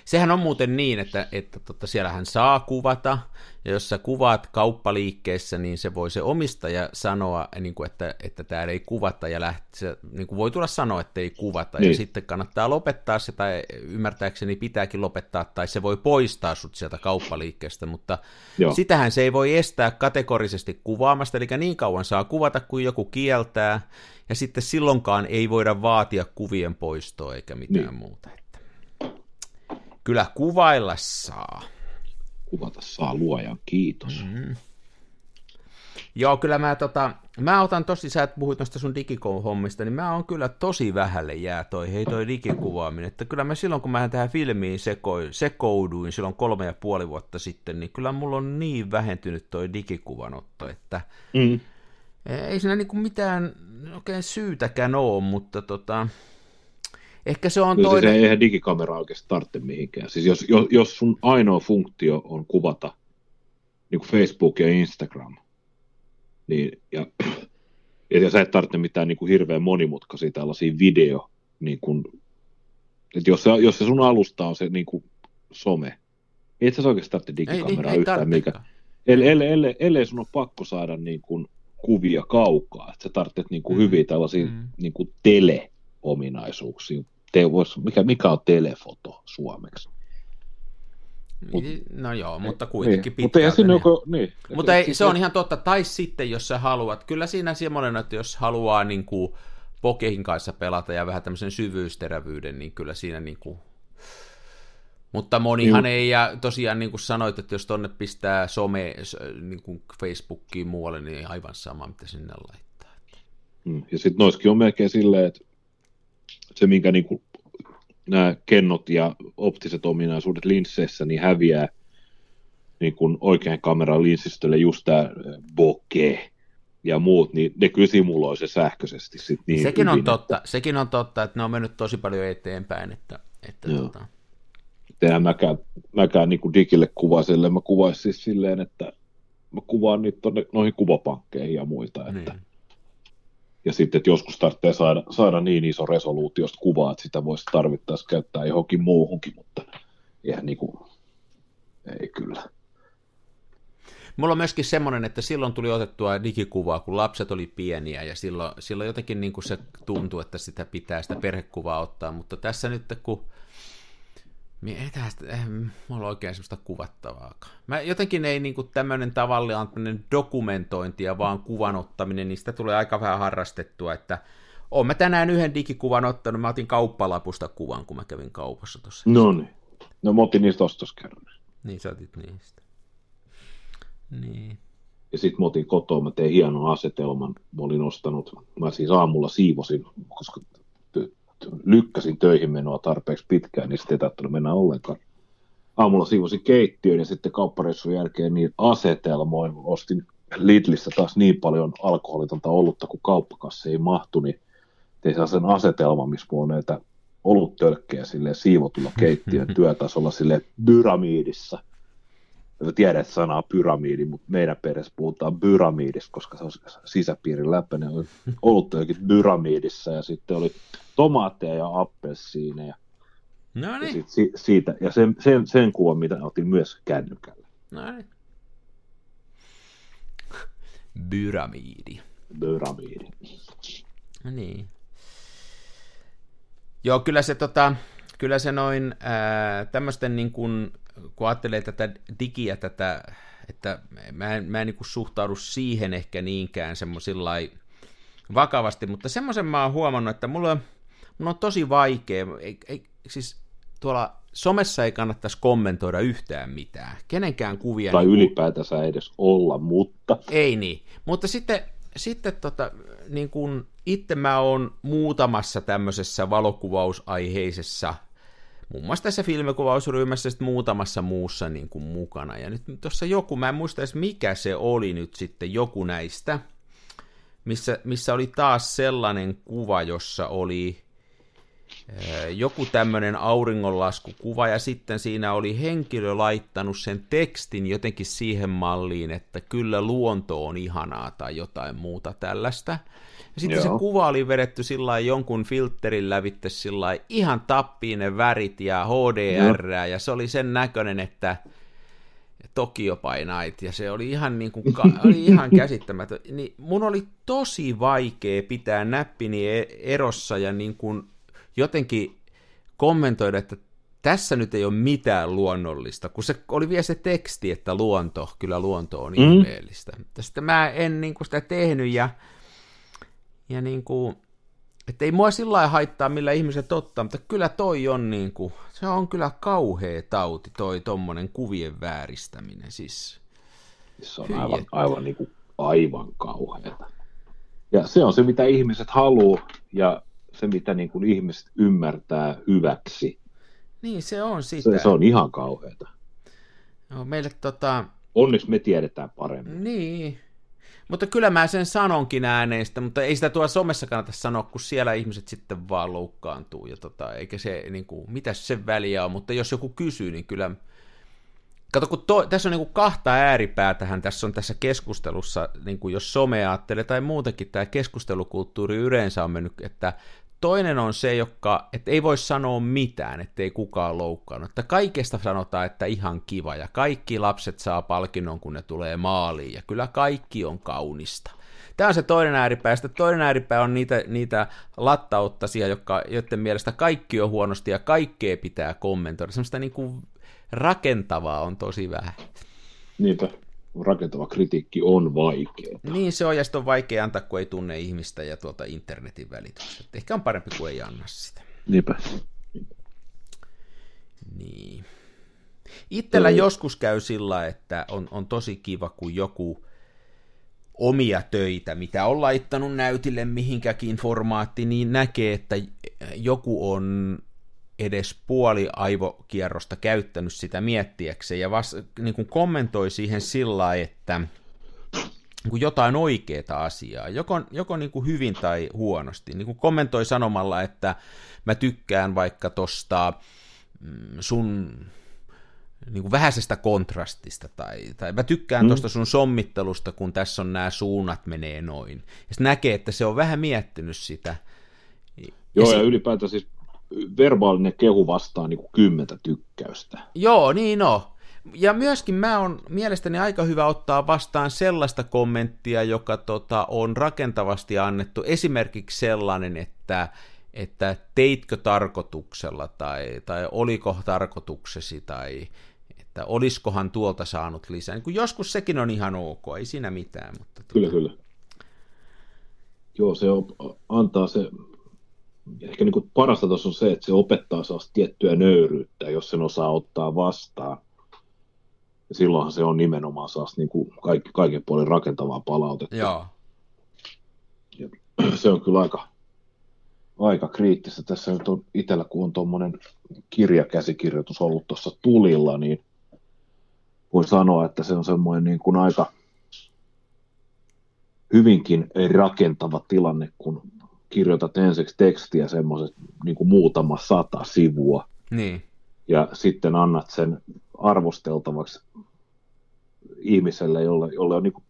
Sehän on muuten niin, että, että tota, siellähän saa kuvata, ja jos sä kuvaat kauppaliikkeessä, niin se voi se omistaja sanoa, niin kuin, että, että täällä ei kuvata, ja läht, se, niin kuin voi tulla sanoa, että ei kuvata, niin. ja sitten kannattaa lopettaa se, tai ymmärtääkseni pitääkin lopettaa, tai se voi poistaa sut sieltä kauppaliikkeestä, mutta Joo. sitähän se ei voi estää kategorisesti kuvaamasta, eli niin kauan saa kuvata, kuin joku kieltää, ja sitten silloinkaan ei voida vaatia kuvien poistoa eikä mitään niin. muuta. Kyllä kuvailla saa. Kuvata saa luojan kiitos. Mm-hmm. Joo, kyllä mä, tota, mä otan tosi, sä et puhuit noista sun digikohommista, niin mä oon kyllä tosi vähälle jää toi, hei toi digikuvaaminen, että kyllä mä silloin, kun mä tähän filmiin sekoin, sekouduin silloin kolme ja puoli vuotta sitten, niin kyllä mulla on niin vähentynyt toi digikuvanotto, että mm. ei siinä niinku mitään oikein syytäkään ole, mutta tota, Ehkä se on Kyllä toinen... Siis eihän digikamera oikeasti tarvitse mihinkään. Siis jos, jos, jos sun ainoa funktio on kuvata niin kuin Facebook ja Instagram, niin, ja, ja sä et tarvitse mitään niin kuin hirveän monimutkaisia tällaisia video, niin kuin, että jos, se, jos se sun alusta on se niin kuin some, niin et sä oikeasti tarvitse digikameraa ei, ei, yhtään mikä. Ellei, ellei, ellei, ellei sun on pakko saada niin kuin kuvia kaukaa, että sä tarvitset niin kuin mm. hyviä tällaisia mm. niin kuin tele ominaisuuksia. Te, vois, mikä, mikä on telefoto suomeksi? Mut, no joo, mutta kuitenkin niin, mutta ei siinä joko, niin, Mutta ei, se on ihan totta. Tai sitten, jos sä haluat, kyllä siinä semmoinen, että jos haluaa niin kuin Pokehin kanssa pelata ja vähän tämmöisen syvyysterävyyden, niin kyllä siinä niin kuin... Mutta monihan niin. ei, ja tosiaan niin kuin sanoit, että jos tonne pistää some, niin kuin Facebookiin muualle, niin aivan sama, mitä sinne laittaa. Mm, ja sitten noiskin on melkein silleen, että se, minkä niin kuin nämä kennot ja optiset ominaisuudet linsseissä niin häviää niin kuin oikein kameran linssistölle just tämä bokeh ja muut, niin ne kyllä simuloi se sähköisesti sit niin sekin, hyvin, on totta, sekin on totta, että ne on mennyt tosi paljon eteenpäin. Että, että tota... Tehän mäkään, mäkään niin kuin digille kuvasille, mä kuvaisin siis silleen, että mä kuvaan niitä tonne, noihin kuvapankkeihin ja muita, että niin. Ja sitten, että joskus tarvitsee saada, saada niin iso resoluutiosta kuvaa, että sitä voisi tarvittaessa käyttää johonkin muuhunkin, mutta eihän niin kuin, ei kyllä. Mulla on myöskin semmoinen, että silloin tuli otettua digikuvaa, kun lapset oli pieniä, ja silloin, silloin jotenkin niin kuin se tuntui, että sitä pitää sitä perhekuvaa ottaa, mutta tässä nyt, kun ei tästä, ei mulla oikein semmoista kuvattavaakaan. Mä jotenkin ei niin tämmöinen tavallaan dokumentointi ja vaan kuvan ottaminen, niin sitä tulee aika vähän harrastettua, että oon mä tänään yhden digikuvan ottanut, mä otin kauppalapusta kuvan, kun mä kävin kaupassa tuossa. No niin. No mä otin niistä ostoskäynnistä. Niin, sä otit niistä. Niin. Ja sitten mä otin kotoa, mä tein hienon asetelman. Mä olin ostanut, mä siis aamulla siivosin, koska lykkäsin töihin menoa tarpeeksi pitkään, niin sitten ei tarvinnut mennä ollenkaan. Aamulla siivosin keittiön ja sitten kauppareissun jälkeen niin asetelmoin. Ostin Lidlissä taas niin paljon alkoholitonta olutta, kun kauppakassa ei mahtu, niin tein sen asetelman, missä mulla on näitä oluttölkkejä sille siivotulla keittiön *laughs* työtasolla sille pyramiidissa. Mä tiedän, että sanaa pyramiidi, mutta meidän perheessä puhutaan pyramiidista, koska se on sisäpiirin läpäinen. Oli oluttölkit pyramiidissa ja sitten oli tomaatteja ja appelsiineja. No niin. Ja sit siitä, ja sen, sen, sen kuvan, mitä otin myös kännykällä. No niin. Pyramiidi. Pyramiidi. No niin. Joo, kyllä se, tota, kyllä se noin tämmöisten niin kuin, kun ajattelee tätä digiä, tätä, että mä en, mä en niin suhtaudu siihen ehkä niinkään semmoisilla vakavasti, mutta semmoisen mä oon huomannut, että mulla, mulla on tosi vaikea, ei, ei, siis tuolla somessa ei kannattaisi kommentoida yhtään mitään, kenenkään kuvia. Tai niin ylipäätänsä edes olla, mutta... Ei niin, mutta sitten, sitten tota, niin kuin itse mä oon muutamassa tämmöisessä valokuvausaiheisessa, muun muassa tässä filmikuvausryhmässä sitten muutamassa muussa niin kuin mukana. Ja nyt tuossa joku, mä en muista edes mikä se oli nyt sitten, joku näistä, missä, missä oli taas sellainen kuva, jossa oli joku tämmöinen auringonlaskukuva, ja sitten siinä oli henkilö laittanut sen tekstin jotenkin siihen malliin, että kyllä luonto on ihanaa tai jotain muuta tällaista. Ja sitten Joo. se kuva oli vedetty sillä jonkun filterin lävitte sillä ihan tappiin ne värit ja HDR, Joo. ja se oli sen näköinen, että Tokyo by Night, ja se oli ihan, niin kuin, *laughs* oli ihan käsittämätön. Niin mun oli tosi vaikea pitää näppini e-, erossa ja niin kuin jotenkin kommentoida, että tässä nyt ei ole mitään luonnollista, kun se oli vielä se teksti, että luonto, kyllä luonto on mm. ihmeellistä. Mutta sitten mä en niin kuin sitä tehnyt ja, ja niin kuin, että ei mua sillä lailla haittaa, millä ihmiset ottaa, mutta kyllä toi on niin kuin, se on kyllä kauhea tauti, toi tommonen kuvien vääristäminen, siis. Se on aivan, aivan, niin kuin, aivan kauheata. Ja se on se, mitä ihmiset haluaa, ja se, mitä niin kuin ihmiset ymmärtää hyväksi. Niin, se on sitä. Se, se on ihan kauheata. No, meille tota... Onneksi me tiedetään paremmin. Niin, mutta kyllä mä sen sanonkin ääneistä, mutta ei sitä tuolla somessa kannata sanoa, kun siellä ihmiset sitten vaan loukkaantuu. Ja tota, eikä se, niin kuin, mitä se väliä on, mutta jos joku kysyy, niin kyllä... Kato, kun to, tässä on niin kuin kahta ääripäätähän tässä on tässä keskustelussa, niin kuin jos some ajattelee tai muutenkin tämä keskustelukulttuuri yleensä on mennyt, että Toinen on se, joka, että ei voi sanoa mitään, ettei kukaan loukkaannut. Että kaikesta sanotaan, että ihan kiva, ja kaikki lapset saa palkinnon, kun ne tulee maaliin, ja kyllä kaikki on kaunista. Tämä on se toinen ääripää, sitten toinen ääripää on niitä, niitä lattauttaisia, jotka, joiden mielestä kaikki on huonosti, ja kaikkea pitää kommentoida. Semmoista niin kuin rakentavaa on tosi vähän. Niinpä rakentava kritiikki on vaikeaa. Niin se on, ja on vaikea antaa, kun ei tunne ihmistä ja tuota internetin välitystä. Ehkä on parempi, kuin ei anna sitä. Niinpä. Niin. Itsellä joskus käy sillä, että on, on tosi kiva, kun joku omia töitä, mitä on laittanut näytille mihinkäkin formaatti, niin näkee, että joku on edes puoli aivokierrosta käyttänyt sitä miettiäkseen ja vas, niin kuin kommentoi siihen sillä että niin jotain oikeaa asiaa, joko, joko niin kuin hyvin tai huonosti. Niin kuin kommentoi sanomalla, että mä tykkään vaikka tosta mm, sun niin kuin vähäisestä kontrastista, tai, tai mä tykkään mm. tuosta sun sommittelusta, kun tässä on nämä suunnat menee noin. Ja näkee, että se on vähän miettinyt sitä. Ja Joo, ja, ja ylipäätään siis verbaalinen kehu vastaa niin kuin kymmentä tykkäystä. Joo, niin no. Ja myöskin mä on mielestäni aika hyvä ottaa vastaan sellaista kommenttia, joka tota, on rakentavasti annettu. Esimerkiksi sellainen, että, että teitkö tarkoituksella tai, tai oliko tarkoituksesi tai että oliskohan tuolta saanut lisää. Niin joskus sekin on ihan ok, ei siinä mitään. Mutta tota... Kyllä, kyllä. Joo, se on, antaa se, ehkä niin kuin parasta tuossa on se, että se opettaa saa tiettyä nöyryyttä, jos sen osaa ottaa vastaan. Ja silloinhan se on nimenomaan saa niin kuin kaikki, kaiken puolin rakentavaa palautetta. Joo. Ja *clears throat* se on kyllä aika, aika kriittistä. Tässä nyt on itsellä, kun on tuommoinen kirjakäsikirjoitus ollut tuossa tulilla, niin voi sanoa, että se on semmoinen niin kuin aika hyvinkin rakentava tilanne, kun kirjoitat ensiksi tekstiä semmoiset niin muutama sata sivua, niin. ja sitten annat sen arvosteltavaksi ihmiselle, jolle, jolle on niin kuin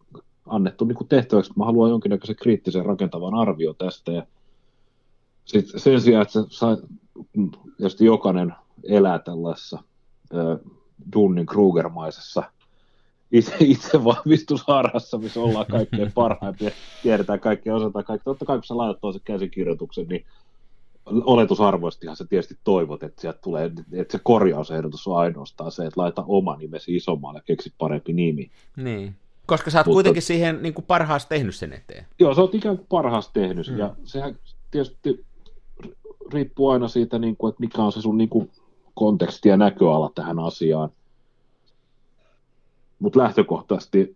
annettu niin kuin tehtäväksi, mä haluan jonkinnäköisen kriittisen rakentavan arvio tästä, ja sitten sen sijaan, että sä, jokainen elää tällaisessa Dunnin Krugermaisessa itse, itse vahvistusharhassa, missä ollaan kaikkein *laughs* parhaimpia, tiedetään kaikkea, osataan kaikkea. Totta kai kun sä laitat toisen käsikirjoituksen, niin oletusarvoistihan sä tietysti toivot, että sieltä tulee, että se korjausehdotus on ainoastaan se, että laita oma nimesi isommalle ja keksi parempi nimi. Niin, koska sä oot Mutta, kuitenkin siihen niin kuin parhaasti tehnyt sen eteen. Joo, sä oot ikään kuin parhaasti tehnyt, mm. ja sehän tietysti riippuu aina siitä, niin kuin, että mikä on se sun niin kuin, konteksti ja näköala tähän asiaan. Mutta lähtökohtaisesti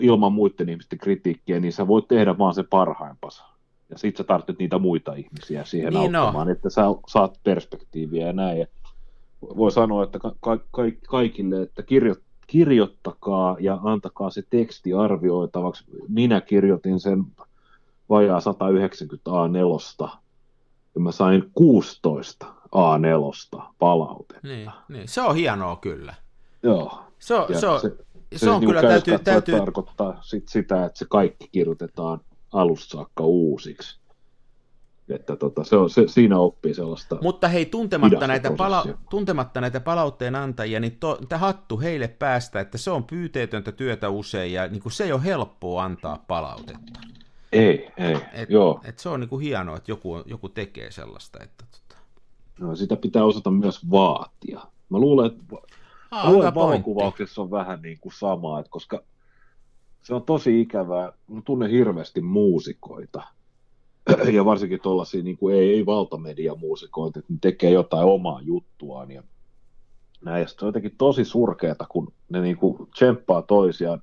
ilman muiden ihmisten kritiikkiä, niin sä voit tehdä vaan se parhaimpas. Ja sit sä tarvitset niitä muita ihmisiä siihen niin auttamaan, no. että sä saat perspektiiviä ja näin. Ja voi sanoa, että ka- ka- kaikille, että kirjo- kirjoittakaa ja antakaa se teksti arvioitavaksi. Minä kirjoitin sen vajaa 190 A4 ja mä sain 16 A4 palautetta. Niin, niin. se on hienoa kyllä. Joo. Se on, se on, se, se, se on niin kyllä täytyy, täytyy... tarkoittaa sit sitä, että se kaikki kirjoitetaan alusta saakka uusiksi. Että tota, se on, se, siinä oppii sellaista Mutta hei, tuntematta näitä, pala- tuntematta näitä palautteen antajia, niin to, hattu heille päästä, että se on pyyteetöntä työtä usein, ja niin kuin se ei ole helppoa antaa palautetta. Ei, ei, et, joo. Et se on niin kuin hienoa, että joku, joku tekee sellaista. Että, tota... no, sitä pitää osata myös vaatia. Mä luulen, että Ah, luulen, valokuvauksessa on vähän niin kuin sama, että koska se on tosi ikävää. Mä tunnen hirveästi muusikoita, ja varsinkin tuollaisia niin kuin ei, ei valtamediamuusikoita, että ne tekee jotain omaa juttuaan. Ja näin, ja se on jotenkin tosi surkeata, kun ne niin kuin tsemppaa toisiaan.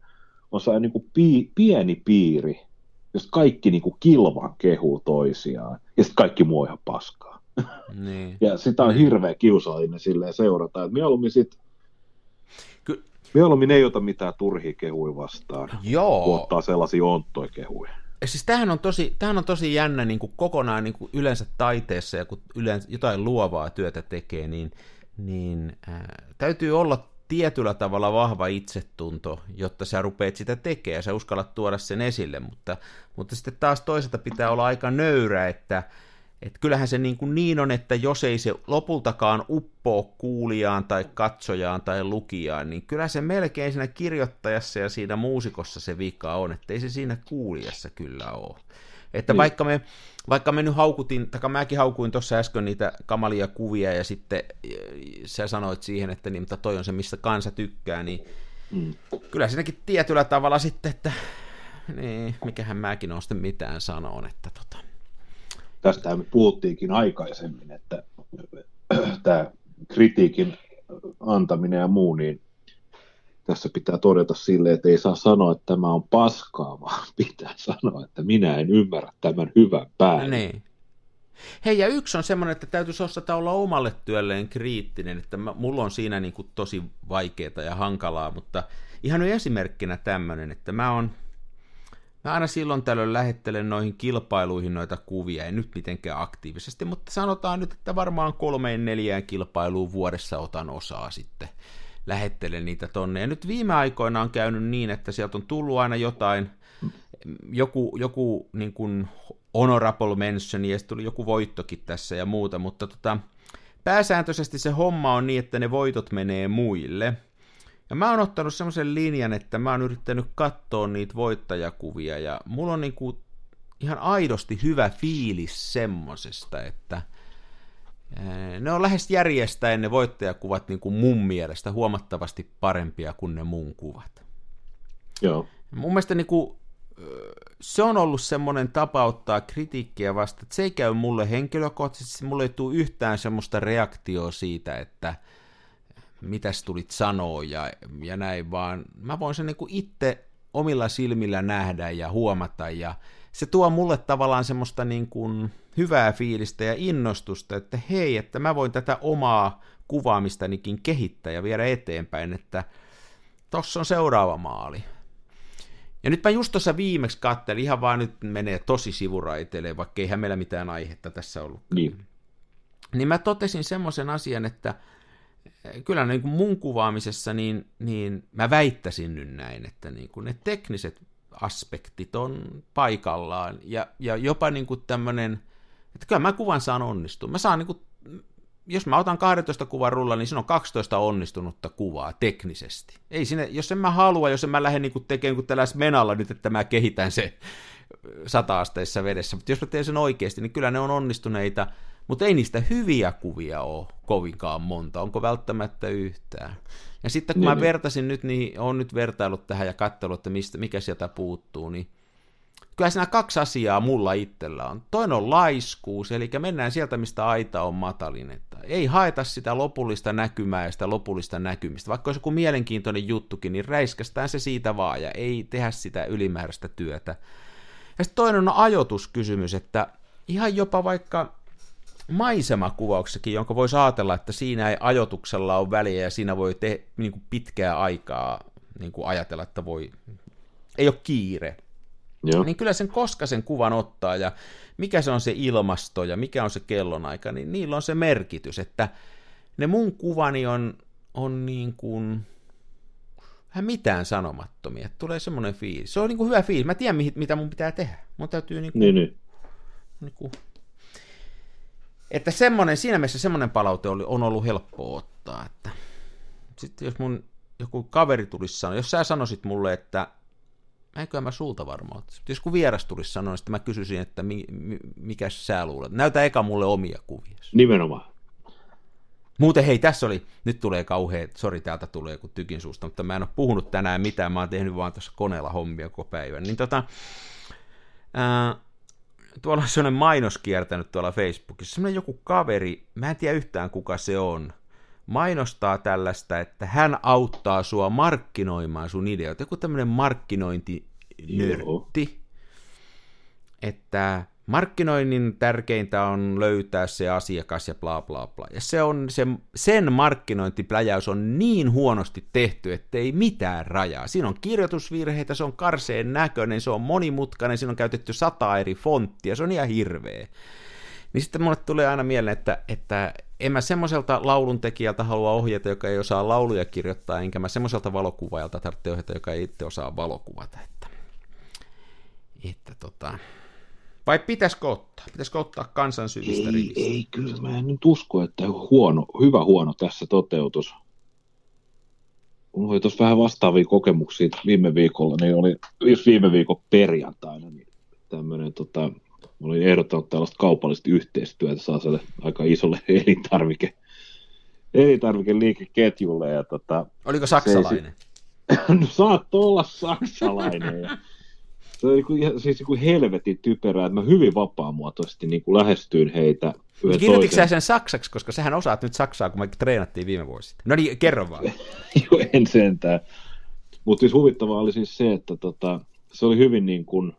On se niin kuin pii, pieni piiri, jos kaikki niin kuin kilvan kehuu toisiaan, ja sitten kaikki muu ihan paskaa. Niin. ja sitä on niin. hirveä kiusallinen silleen seurata, että mieluummin Ky- Mieluummin ei ota mitään turhia kehuja vastaan, Joo. ottaa sellaisia onttoja kehuja. Siis tämähän on tosi, tämähän on tosi jännä niin kuin kokonaan niin kuin yleensä taiteessa ja kun yleensä jotain luovaa työtä tekee, niin, niin äh, täytyy olla tietyllä tavalla vahva itsetunto, jotta sä rupeat sitä tekemään ja sä uskallat tuoda sen esille, mutta, mutta sitten taas toisaalta pitää olla aika nöyrä, että, että kyllähän se niin, kuin niin on, että jos ei se lopultakaan uppoo kuulijaan tai katsojaan tai lukijaan, niin kyllä se melkein siinä kirjoittajassa ja siinä muusikossa se vika on, että ei se siinä kuulijassa kyllä ole. Että niin. vaikka, me, vaikka me nyt haukutin, tai mäkin haukuin tuossa äsken niitä kamalia kuvia ja sitten sä sanoit siihen, että niin, mutta toi on se, missä kansa tykkää, niin mm. kyllä siinäkin tietyllä tavalla sitten, että niin, mikähän mäkin on sitten mitään sanoon, että tota, tästä me puhuttiinkin aikaisemmin, että tämä kritiikin antaminen ja muu, niin tässä pitää todeta sille, että ei saa sanoa, että tämä on paskaa, vaan *laughs* pitää sanoa, että minä en ymmärrä tämän hyvän päälle. Niin. Hei, ja yksi on semmoinen, että täytyisi osata olla omalle työlleen kriittinen, että mä, mulla on siinä niin kuin tosi vaikeaa ja hankalaa, mutta ihan esimerkkinä tämmöinen, että mä on Mä aina silloin tällöin lähettelen noihin kilpailuihin noita kuvia, ei nyt mitenkään aktiivisesti, mutta sanotaan nyt, että varmaan kolmeen neljään kilpailuun vuodessa otan osaa sitten. Lähettelen niitä tonne. Ja nyt viime aikoina on käynyt niin, että sieltä on tullut aina jotain, joku, joku niin kuin honorable mention, ja tuli joku voittokin tässä ja muuta, mutta tota, pääsääntöisesti se homma on niin, että ne voitot menee muille – ja mä oon ottanut semmoisen linjan, että mä oon yrittänyt katsoa niitä voittajakuvia ja mulla on niinku ihan aidosti hyvä fiilis semmosesta, että ne on lähes järjestäen ne voittajakuvat niin kuin mun mielestä huomattavasti parempia kuin ne mun kuvat. Joo. Mun mielestä niin kuin, se on ollut semmoinen tapa ottaa kritiikkiä vasta, että se ei käy mulle henkilökohtaisesti, mulle ei tule yhtään semmoista reaktioa siitä, että – mitäs tulit sanoa ja, ja näin, vaan mä voin sen niin itse omilla silmillä nähdä ja huomata ja se tuo mulle tavallaan semmoista niin kuin hyvää fiilistä ja innostusta, että hei, että mä voin tätä omaa kuvaamistanikin kehittää ja viedä eteenpäin, että tossa on seuraava maali. Ja nyt mä just tuossa viimeksi kattelin, ihan vaan nyt menee tosi sivuraiteille, vaikka eihän meillä mitään aihetta tässä ollut. Niin. Niin mä totesin semmoisen asian, että kyllä niin kuin mun kuvaamisessa, niin, niin mä väittäisin nyt näin, että niin kuin ne tekniset aspektit on paikallaan ja, ja jopa niin kuin tämmöinen, että kyllä mä kuvan saan onnistua. Mä saan niin kuin, jos mä otan 12 kuvan rulla, niin siinä on 12 onnistunutta kuvaa teknisesti. Ei sinne, jos en mä halua, jos en mä lähde niin tekemään kuin tällä menalla nyt, että mä kehitän se sata-asteissa vedessä, mutta jos mä teen sen oikeasti, niin kyllä ne on onnistuneita mutta ei niistä hyviä kuvia ole kovinkaan monta, onko välttämättä yhtään. Ja sitten kun niin, mä niin. vertasin nyt, niin on nyt vertailut tähän ja katsellut, että mistä, mikä sieltä puuttuu, niin kyllä siinä kaksi asiaa mulla itsellä on. Toinen on laiskuus, eli mennään sieltä, mistä aita on matalin. Että ei haeta sitä lopullista näkymää ja sitä lopullista näkymistä. Vaikka olisi joku mielenkiintoinen juttukin, niin räiskästään se siitä vaan ja ei tehdä sitä ylimääräistä työtä. Ja sitten toinen on ajoituskysymys, että ihan jopa vaikka maisemakuvauksekin, jonka voisi ajatella, että siinä ei ajotuksella ole väliä ja siinä voi te, niin kuin pitkää aikaa niin kuin ajatella, että voi, ei ole kiire. Joo. Niin kyllä sen koska sen kuvan ottaa ja mikä se on se ilmasto ja mikä on se kellonaika, niin niillä on se merkitys, että ne mun kuvani on, on niin kuin vähän mitään sanomattomia. Tulee semmoinen fiilis. Se on niin kuin hyvä fiilis. Mä tiedän, mitä mun pitää tehdä. Mun täytyy niin kuin, niin, niin. Niin kuin että semmoinen, siinä mielessä semmoinen palaute oli, on ollut helppo ottaa. Että sitten jos mun joku kaveri tulisi sanoa, jos sä sanoisit mulle, että eikö mä sulta varmaan Jos kun vieras tulisi sanoa, niin mä kysyisin, että mi, mi, mikä sä luulet. Näytä eka mulle omia kuvia. Nimenomaan. Muuten hei, tässä oli, nyt tulee kauhean, sori täältä tulee joku tykin suusta, mutta mä en ole puhunut tänään mitään, mä oon tehnyt vaan tuossa koneella hommia koko päivän. Niin tota, ää, tuolla on sellainen mainos kiertänyt tuolla Facebookissa, sellainen joku kaveri, mä en tiedä yhtään kuka se on, mainostaa tällaista, että hän auttaa sua markkinoimaan sun ideoita. Joku tämmöinen markkinointinörtti, että markkinoinnin tärkeintä on löytää se asiakas ja bla bla bla. Ja se on, se, sen markkinointipläjäys on niin huonosti tehty, että ei mitään rajaa. Siinä on kirjoitusvirheitä, se on karseen näköinen, se on monimutkainen, siinä on käytetty sata eri fonttia, se on ihan hirveä. Niin sitten mulle tulee aina mieleen, että, että en mä semmoiselta lauluntekijältä halua ohjata, joka ei osaa lauluja kirjoittaa, enkä mä semmoiselta valokuvaajalta tarvitse ohjata, joka ei itse osaa valokuvata. Että, että tota, vai pitäisikö ottaa? Pitäisikö ottaa kansan syvistä ei, rivistä? Ei, kyllä mä en nyt usko, että huono, hyvä huono tässä toteutus. Mulla oli tuossa vähän vastaavia kokemuksia viime viikolla, niin oli viime viikon perjantaina niin tämmöinen, tota, oli ehdottanut tällaista kaupallista yhteistyötä saaselle aika isolle *laughs* elintarvike, elintarvikeliikeketjulle. Ja tota, Oliko saksalainen? Se, *laughs* no saattoi olla saksalainen. Ja *laughs* se on niin siis niin kuin helvetin typerää, että mä hyvin vapaamuotoisesti niin kuin lähestyin heitä. Kirjoititko sä sen saksaksi, koska sähän osaat nyt saksaa, kun me treenattiin viime vuosi No niin, kerro vaan. Joo, en sentään. Mutta siis huvittavaa oli siis se, että tota, se oli hyvin, niin kuin,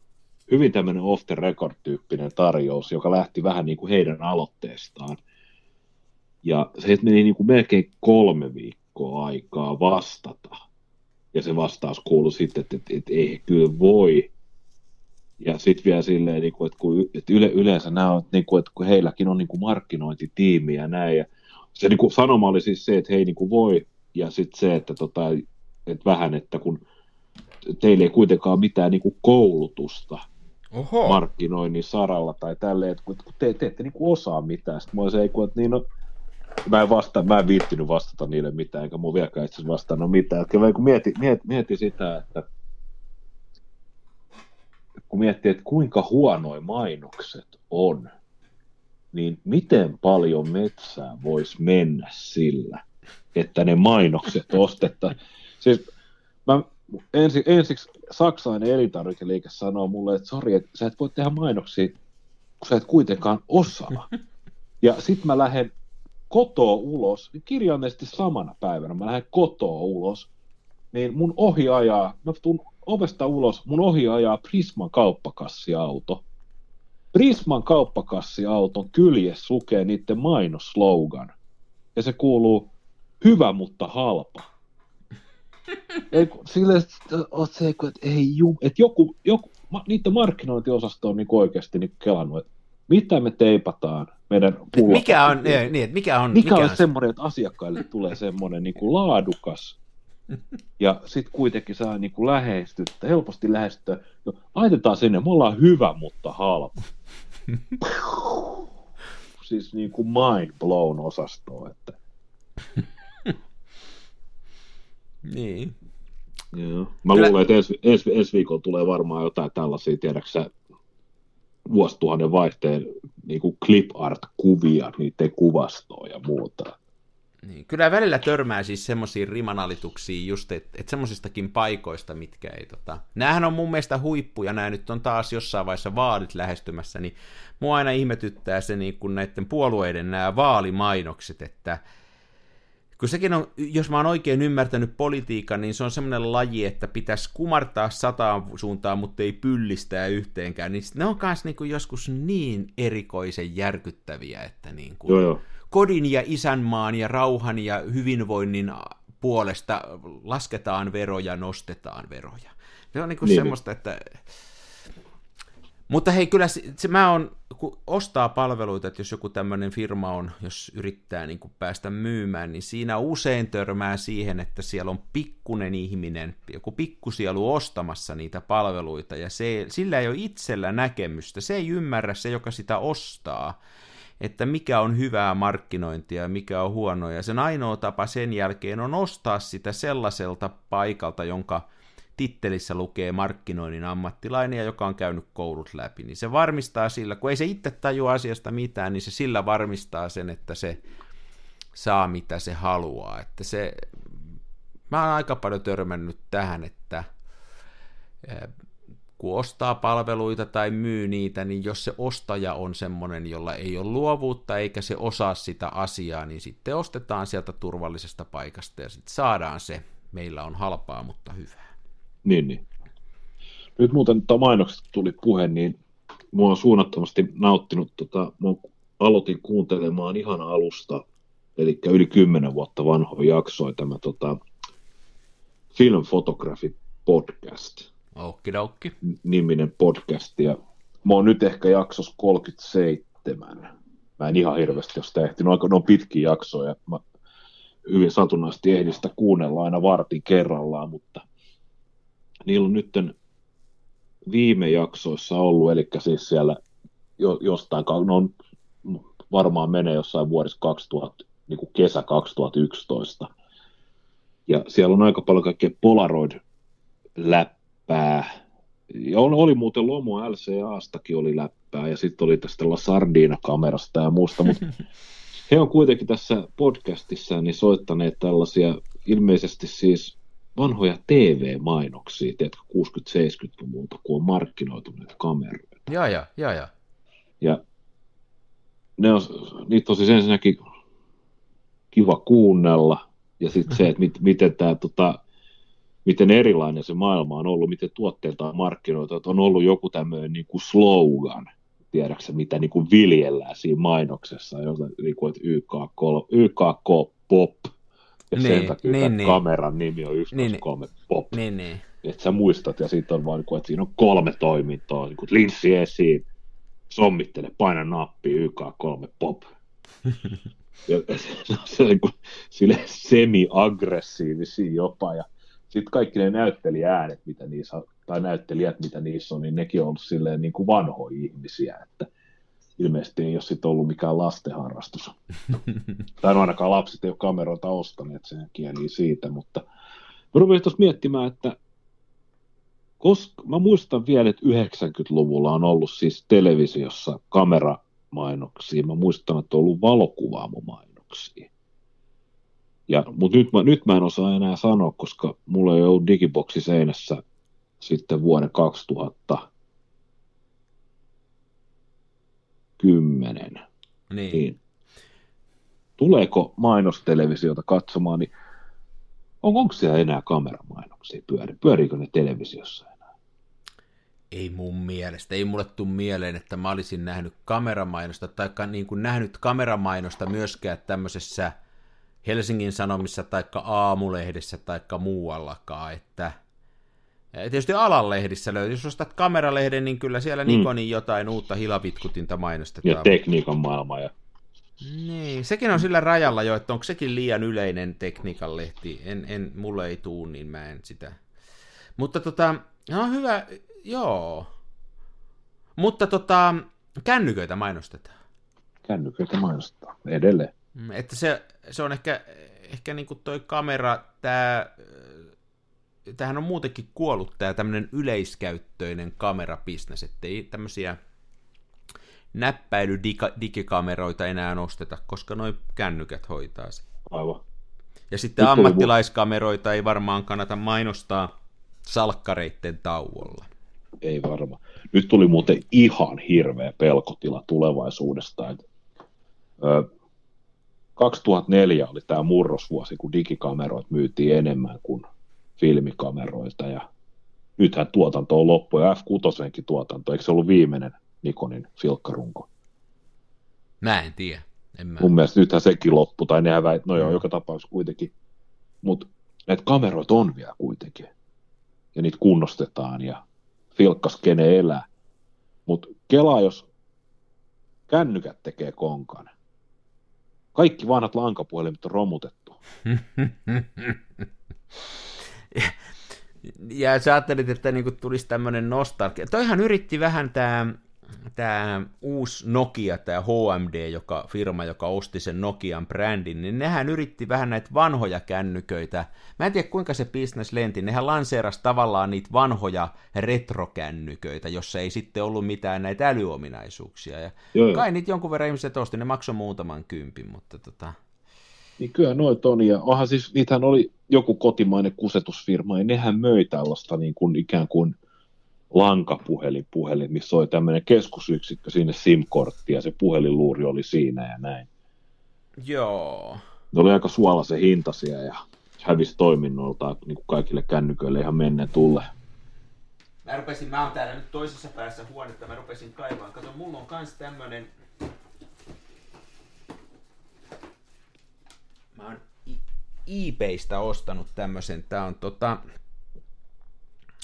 hyvin tämmöinen off the record tyyppinen tarjous, joka lähti vähän niin kuin heidän aloitteestaan. Ja se meni niin kuin melkein kolme viikkoa aikaa vastata. Ja se vastaus kuului sitten, että, että, että ei kyllä voi. Ja sitten vielä silleen, niin kuin, että, kun, että yle, yleensä nämä on, niin kuin, että kun heilläkin on niin kuin markkinointitiimi ja näin. Ja se niin kuin, sanoma oli siis se, että he ei niin kuin voi. Ja sitten se, että, tota, että vähän, että kun teillä ei kuitenkaan mitään niin kuin koulutusta Oho. markkinoinnin saralla tai tälleen, että kun te, te ette niin kuin osaa mitään. Sitten mä olisin, että niin no, mä en, vasta, mä en viittinyt vastata niille mitään, eikä mun vieläkään itse asiassa vastannut mitään. Kyllä kun mieti, mieti, mieti sitä, että kun miettii, että kuinka huonoja mainokset on, niin miten paljon metsää voisi mennä sillä, että ne mainokset ostetaan. Siis mä ensi, ensiksi saksalainen elintarvikeliike sanoo mulle, että sori, että sä et voi tehdä mainoksia, kun sä et kuitenkaan osaa. Ja sitten mä lähden kotoa ulos, kirjaimellisesti samana päivänä mä lähden kotoa ulos, niin mun ohi ajaa, mä tuun ovesta ulos, mun ohi ajaa Prisman kauppakassiauto. Prisman kauppakassiauton kyljes lukee niiden mainoslogan. Ja se kuuluu, hyvä mutta halpa. *laughs* Ei, sille, oot se, että ei jum, että joku, joku, niiden markkinointiosasto on niin oikeasti niin kelannut, että mitä me teipataan meidän pulla. Mikä on, niin, niin, mikä on, mikä, mikä on, on semmoinen, että asiakkaille tulee semmoinen niin kuin laadukas, ja sitten kuitenkin saa niin kuin lähestyä, helposti lähestyä. No, laitetaan sinne, me ollaan hyvä, mutta halpa. *laughs* siis niin kuin mind blown osasto, että niin. Joo. Mä Kyllä... luulen, että ensi, ensi, ensi viikolla tulee varmaan jotain tällaisia, tiedäksä, vuosituhannen vaihteen niin kuin clip art-kuvia, niiden kuvastoa ja muuta. Niin, kyllä välillä törmää siis semmoisiin rimanalituksiin just, että et semmoisistakin paikoista, mitkä ei tota... Näähän on mun mielestä huippuja, nämä nyt on taas jossain vaiheessa vaalit lähestymässä, niin mua aina ihmetyttää se niin kuin näiden puolueiden nämä vaalimainokset, että kun sekin on, jos mä oon oikein ymmärtänyt politiikan, niin se on semmoinen laji, että pitäisi kumartaa sataan suuntaan, mutta ei pyllistää yhteenkään. Niin ne on myös niin joskus niin erikoisen järkyttäviä, että niin kuin joo, joo. Kodin ja isänmaan ja rauhan ja hyvinvoinnin puolesta lasketaan veroja, nostetaan veroja. Se on niin kuin niin. semmoista, että mutta hei, kyllä se, se mä on, kun ostaa palveluita, että jos joku tämmöinen firma on, jos yrittää niin kuin päästä myymään, niin siinä usein törmää siihen, että siellä on pikkunen ihminen, joku pikkusielu ostamassa niitä palveluita, ja se, sillä ei ole itsellä näkemystä, se ei ymmärrä se, joka sitä ostaa, että mikä on hyvää markkinointia ja mikä on huonoa, ja sen ainoa tapa sen jälkeen on ostaa sitä sellaiselta paikalta, jonka tittelissä lukee markkinoinnin ammattilainen ja joka on käynyt koulut läpi, niin se varmistaa sillä, kun ei se itse tajua asiasta mitään, niin se sillä varmistaa sen, että se saa mitä se haluaa. Että se, mä oon aika paljon törmännyt tähän, että kun ostaa palveluita tai myy niitä, niin jos se ostaja on semmoinen, jolla ei ole luovuutta eikä se osaa sitä asiaa, niin sitten ostetaan sieltä turvallisesta paikasta ja sitten saadaan se, meillä on halpaa, mutta hyvää. Niin, niin. Nyt muuten tuo mainokset tuli puhe, niin mua on suunnattomasti nauttinut, tota, aloitin kuuntelemaan ihan alusta, eli yli kymmenen vuotta vanhoja jaksoja tämä tota, Film Photography Podcast. Okidoki. Niminen podcast, ja mä oon nyt ehkä jaksos 37. Mä en ihan hirveästi ole sitä ehtinyt, ne on pitkiä jaksoja, mä hyvin satunnaisesti ehdin sitä kuunnella aina vartin kerrallaan, mutta niillä on nyt viime jaksoissa ollut, eli siis siellä jo, jostain, no on, varmaan menee jossain vuodessa 2000, niin kuin kesä 2011. Ja siellä on aika paljon kaikkea Polaroid-läppää. Ja oli muuten Lomo LCAstakin oli läppää, ja sitten oli tästä Sardina-kamerasta ja muusta, mutta *laughs* he on kuitenkin tässä podcastissa niin soittaneet tällaisia ilmeisesti siis vanhoja TV-mainoksia, tiedätkö, 60-70-luvulta, kun on markkinoitu näitä kameroita. Joo, joo, joo, joo. Ja ne on, niitä on siis ensinnäkin kiva kuunnella, ja sitten se, *laughs* että mit, miten tämä tota, miten erilainen se maailma on ollut, miten tuotteita on markkinoitu, että on ollut joku tämmöinen niin kuin slogan, tiedäksä mitä niin kuin viljellään siinä mainoksessa, jota, niin kuin, että YKK, YKK Pop, ja niin, sen takia niin, niin. kameran nimi on 123 niin, Pop. Niin, niin. Että sä muistat, ja sitten on vaan, niin että siinä on kolme toimintoa, niin kuin linssi esiin, sommittele, paina nappi, YK3 Pop. *laughs* ja se on se, niin kuin, sille semi-aggressiivisia jopa, ja sitten kaikki ne näyttelijäänet, mitä niissä tai näyttelijät, mitä niissä on, niin nekin on ollut silleen niin kuin vanhoja ihmisiä, että ilmeisesti ei ole sitten ollut mikään lastenharrastus. *laughs* tai no ainakaan lapset ei ole kameroita ostaneet, sen kieli siitä, mutta mä rupesin tuossa miettimään, että koska, mä muistan vielä, että 90-luvulla on ollut siis televisiossa kameramainoksia, mä muistan, että on ollut valokuvaamomainoksia. Ja, mutta nyt mä, nyt mä en osaa enää sanoa, koska mulla ei ollut digiboksi seinässä sitten vuoden 2010. Niin. niin. Tuleeko mainostelevisiota katsomaan, niin on, onko siellä enää kameramainoksia pyöri? Pyöriikö ne televisiossa enää? Ei mun mielestä. Ei mulle tule mieleen, että mä olisin nähnyt kameramainosta, tai niin kuin nähnyt kameramainosta myöskään tämmöisessä Helsingin Sanomissa tai aamulehdessä tai muuallakaan, että Tietysti alalehdissä löytyy, jos ostat kameralehden, niin kyllä siellä mm. Nikonin jotain uutta hilavitkutinta mainostetaan. Ja tekniikan maailma. Ja... Niin, sekin on sillä rajalla jo, että onko sekin liian yleinen tekniikan lehti. En, en, mulle ei tuu, niin mä en sitä. Mutta tota, no hyvä, joo. Mutta tota, kännyköitä mainostetaan. Kännyköitä mainostetaan, edelleen. Mm, että se, se on ehkä, ehkä niin kuin toi kamera, tämä tähän on muutenkin kuollut tämä tämmöinen yleiskäyttöinen kamerabisnes, ettei tämmöisiä näppäilydigikameroita enää nosteta, koska noin kännykät hoitaa se. Aivan. Ja sitten Nyt ammattilaiskameroita ei varmaan kannata mainostaa salkkareitten tauolla. Ei varmaan. Nyt tuli muuten ihan hirveä pelkotila tulevaisuudesta. Että, 2004 oli tämä murrosvuosi, kun digikameroita myytiin enemmän kuin filmikameroita ja nythän tuotanto on loppu ja F6 tuotanto, eikö se ollut viimeinen Nikonin filkkarunko? Mä en tiedä. En mä... Mun mielestä nythän sekin loppu, tai nehän väit, no joo, mm. joka tapauksessa kuitenkin. Mutta näitä kameroita on vielä kuitenkin. Ja niitä kunnostetaan ja filkkaskene elää. Mutta kelaa, jos kännykät tekee konkan. Kaikki vanhat lankapuhelimet on romutettu. *laughs* ja sä ajattelit, että niinku tulisi tämmöinen nostalgia. Toihan yritti vähän tämä tämä uusi Nokia, tämä HMD, joka, firma, joka osti sen Nokian brändin, niin nehän yritti vähän näitä vanhoja kännyköitä. Mä en tiedä, kuinka se business lenti. Nehän lanseerasi tavallaan niitä vanhoja retrokännyköitä, jossa ei sitten ollut mitään näitä älyominaisuuksia. Ja joo, kai niitä jonkun verran ihmiset osti, ne maksoi muutaman kympin, mutta tota... Niin kyllä noit on, ja onhan siis, niitähän oli joku kotimainen kusetusfirma, ja nehän möi tällaista niin kuin ikään kuin lankapuhelin, puhelin, missä oli tämmöinen keskusyksikkö sinne SIM-kortti, ja se puhelinluuri oli siinä ja näin. Joo. Ne oli aika suolaisen hintaisia, ja hävisi toiminnolta niin kuin kaikille kännyköille ihan menneen tulle. Mä rupesin, mä oon täällä nyt toisessa päässä huonetta, mä rupesin kaivaa. Kato, mulla on kans tämmönen mä oon eBaystä ostanut tämmöisen, tää on tota,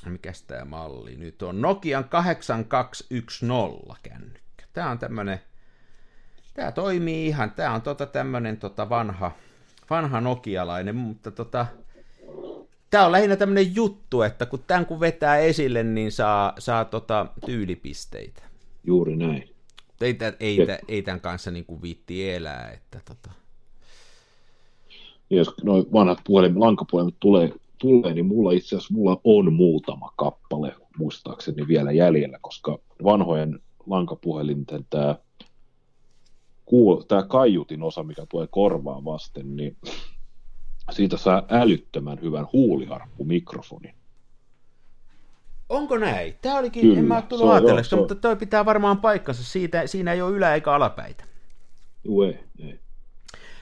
mikäs tää malli nyt on, Nokian 8210 kännykkä. Tää on tämmönen, tää toimii ihan, tää on tota tämmönen tota vanha, vanha nokialainen, mutta tota, tää on lähinnä tämmönen juttu, että kun tämän kun vetää esille, niin saa, saa tota tyylipisteitä. Juuri näin. Ei, ei, ei, ei tämän kanssa niin kuin viitti elää, että tota, jos noin vanhat puhelin, lankapuhelimet tulee, tulee, niin mulla itse asiassa mulla on muutama kappale muistaakseni vielä jäljellä, koska vanhojen lankapuhelinten tämä tämä kaiutin osa, mikä tulee korvaan vasten, niin siitä saa älyttömän hyvän huuliharppumikrofonin. Onko näin? Tämä olikin, Kyllä, en mä tullut ajatelleeksi, mutta toi pitää varmaan paikkansa. Siitä, siinä ei ole ylä- eikä alapäitä. Joo, ei, ei.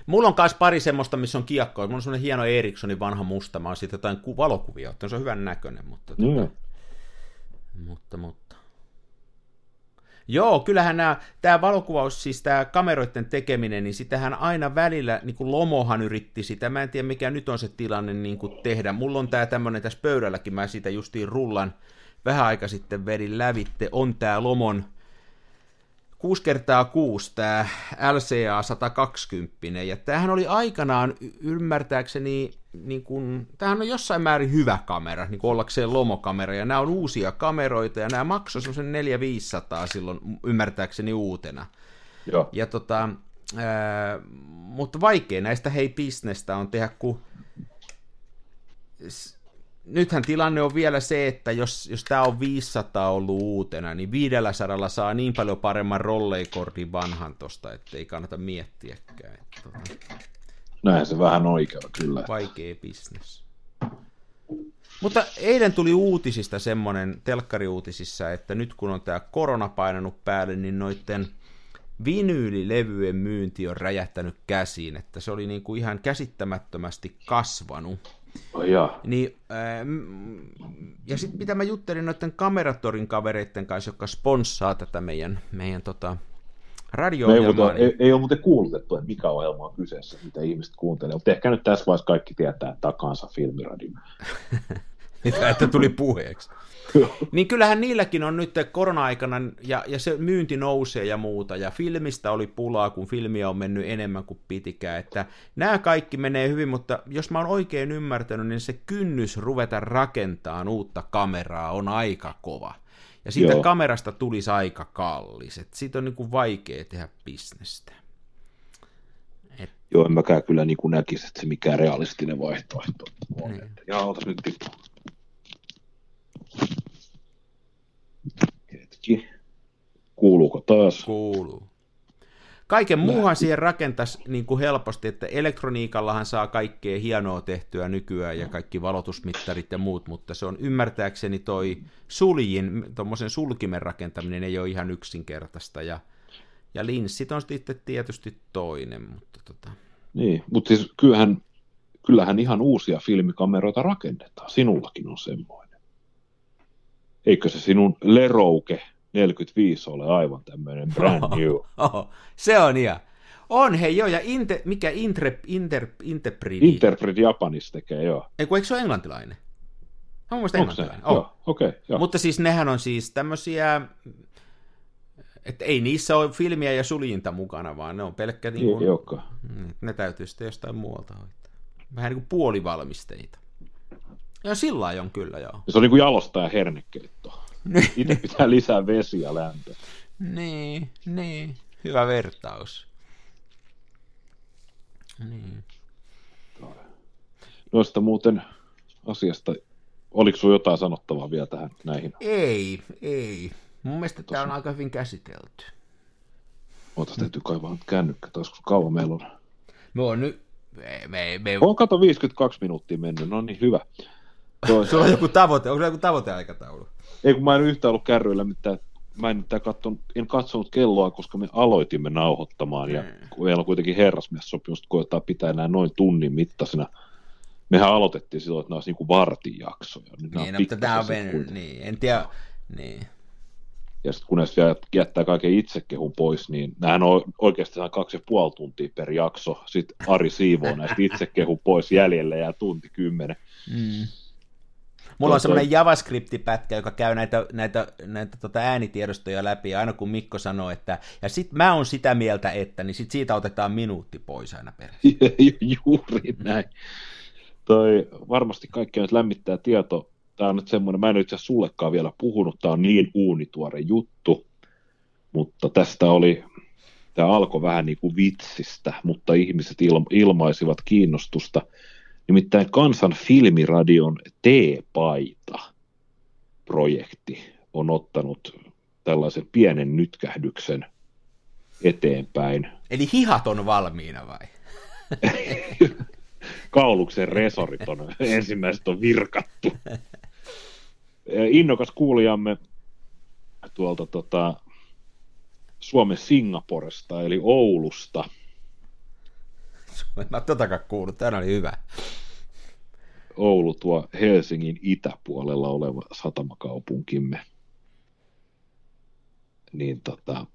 Mulla on myös pari semmoista, missä on kiekkoa. Mulla on semmoinen hieno Ericssonin vanha musta. Mä oon siitä jotain ku- valokuvia ottanut. Se on hyvän näköinen, mutta... Mm. Tota, mutta, mutta. Joo, kyllähän nämä, tämä valokuvaus, siis tämä kameroiden tekeminen, niin sitähän aina välillä, niin kuin Lomohan yritti sitä, mä en tiedä mikä nyt on se tilanne niin kuin tehdä. Mulla on tämä tämmöinen tässä pöydälläkin, mä siitä justiin rullan vähän aika sitten vedin lävitte, on tämä Lomon 6 kertaa 6 tämä LCA 120, ja tämähän oli aikanaan ymmärtääkseni, niin kuin, tämähän on jossain määrin hyvä kamera, niin kuin ollakseen lomokamera, ja nämä on uusia kameroita, ja nämä maksoi semmoisen 400-500 silloin ymmärtääkseni uutena. Joo. Ja tota, ää, mutta vaikea näistä hei bisnestä on tehdä, kun nythän tilanne on vielä se, että jos, jos tämä on 500 ollut uutena, niin 500 saa niin paljon paremman rolleikordin vanhan tosta, että ei kannata miettiäkään. Että, tota, Näin se vähän ikävä kyllä. vaikea bisnes. Mutta eilen tuli uutisista semmoinen, telkkariuutisissa, että nyt kun on tämä korona painanut päälle, niin noiden vinyylilevyjen myynti on räjähtänyt käsiin, että se oli niinku ihan käsittämättömästi kasvanut. Ai jaa. Niin, mm, ja sitten mitä mä juttelin noiden Kameratorin kavereiden kanssa, jotka sponssaa tätä meidän, meidän tota, Me ei, niin, ei, ei ole muuten kuulutettu, että mikä ohjelma on kyseessä, mitä ihmiset kuuntelee, mutta ehkä nyt tässä vaiheessa kaikki tietää takansa filmiradio. Mitä, että tuli puheeksi. Niin kyllähän niilläkin on nyt korona-aikana, ja, ja se myynti nousee ja muuta, ja filmistä oli pulaa, kun filmiä on mennyt enemmän kuin pitikään, että nämä kaikki menee hyvin, mutta jos mä oon oikein ymmärtänyt, niin se kynnys ruveta rakentamaan uutta kameraa on aika kova. Ja siitä Joo. kamerasta tulisi aika kallis, että siitä on niin kuin vaikea tehdä bisnestä. Joo, en mäkään kyllä niin kuin näkisi, että se mikään realistinen vaihtoehto on. Niin. Jaa, otas nyt tippu. Hetki. Kuuluuko taas? Kuuluu. Kaiken muuhan siihen rakentaisi niin kuin helposti, että elektroniikallahan saa kaikkea hienoa tehtyä nykyään ja kaikki valotusmittarit ja muut, mutta se on ymmärtääkseni toi suljin, tuommoisen sulkimen rakentaminen ei ole ihan yksinkertaista ja, ja linssit on sitten tietysti toinen, mutta tota, Niin, mutta siis kyllähän, kyllähän ihan uusia filmikameroita rakennetaan. Sinullakin on semmoinen. Eikö se sinun Lerouke 45 ole aivan tämmöinen brand new? Oho, se on ihan. On hei joo, ja inte, mikä Intre, Inter, Interpridi, Interpret Japanissa tekee, joo. ei kun eikö se ole englantilainen? Mä muistan Onko se? englantilainen. Oh. Joo, okei, okay, joo. Mutta siis nehän on siis tämmöisiä, että ei niissä ole filmiä ja suljinta mukana, vaan ne on pelkkä niin Ei kuin, olekaan. mm, ne täytyy sitten jostain muualta hoitaa. Vähän niin kuin puolivalmisteita. Ja sillä on kyllä, joo. Se on niin kuin jalostaja hernekeitto. Itse pitää lisää vesi ja lämpöä. niin, niin, hyvä vertaus. Niin. Noista muuten asiasta, oliko sinulla jotain sanottavaa vielä tähän näihin? Ei, ei. Mun mielestä tämä on aika hyvin käsitelty. Ootas, täytyy kaivaa nyt kännykkä, taas kun kauan meillä on. Me on nyt, me, me, me, On kato 52 minuuttia mennyt, no niin hyvä. Toi, sulla on joku tavoite, onko joku tavoiteaikataulu? ei kun mä en yhtään ollut kärryillä, mitään, mä en, katson, en katsonut kelloa, koska me aloitimme nauhoittamaan, ja Mm. kun meillä on kuitenkin herrasmies-sopimus, että koetaan pitää nämä noin tunnin mittaisena. Mehän aloitettiin silloin, että nämä olisi niin kuin vartin jaksoja. Nyt Niin, no, mutta tämä on mennyt, niin, en tiedä, niin. Ja sitten kun näistä vielä jättää kaiken itsekehun pois, niin nämähän on oikeastaan kaksi ja puoli tuntia per jakso. Sitten Ari siivoo näistä itsekehun pois jäljelle ja tunti kymmenen. Mm. Mulla on semmoinen JavaScript-pätkä, joka käy näitä, näitä, näitä tota äänitiedostoja läpi, ja aina kun Mikko sanoo, että ja sit mä oon sitä mieltä, että, niin sit siitä otetaan minuutti pois aina perässä. *laughs* Juuri näin. Toi varmasti kaikki nyt lämmittää tieto. Tämä on nyt semmoinen, mä en itse sullekaan vielä puhunut, tämä on niin uunituore juttu, mutta tästä oli, tämä alkoi vähän niin kuin vitsistä, mutta ihmiset ilma, ilmaisivat kiinnostusta. Nimittäin Kansan filmiradion T-paita projekti on ottanut tällaisen pienen nytkähdyksen eteenpäin. Eli hihat on valmiina vai? *laughs* kauluksen resorit on ensimmäiset on virkattu. Innokas kuulijamme tuolta tota, Suomen Singaporesta, eli Oulusta, En mä totakaan kuullut, tämä oli hyvä. Oulu tuo Helsingin itäpuolella oleva satamakaupunkimme. Niin tota,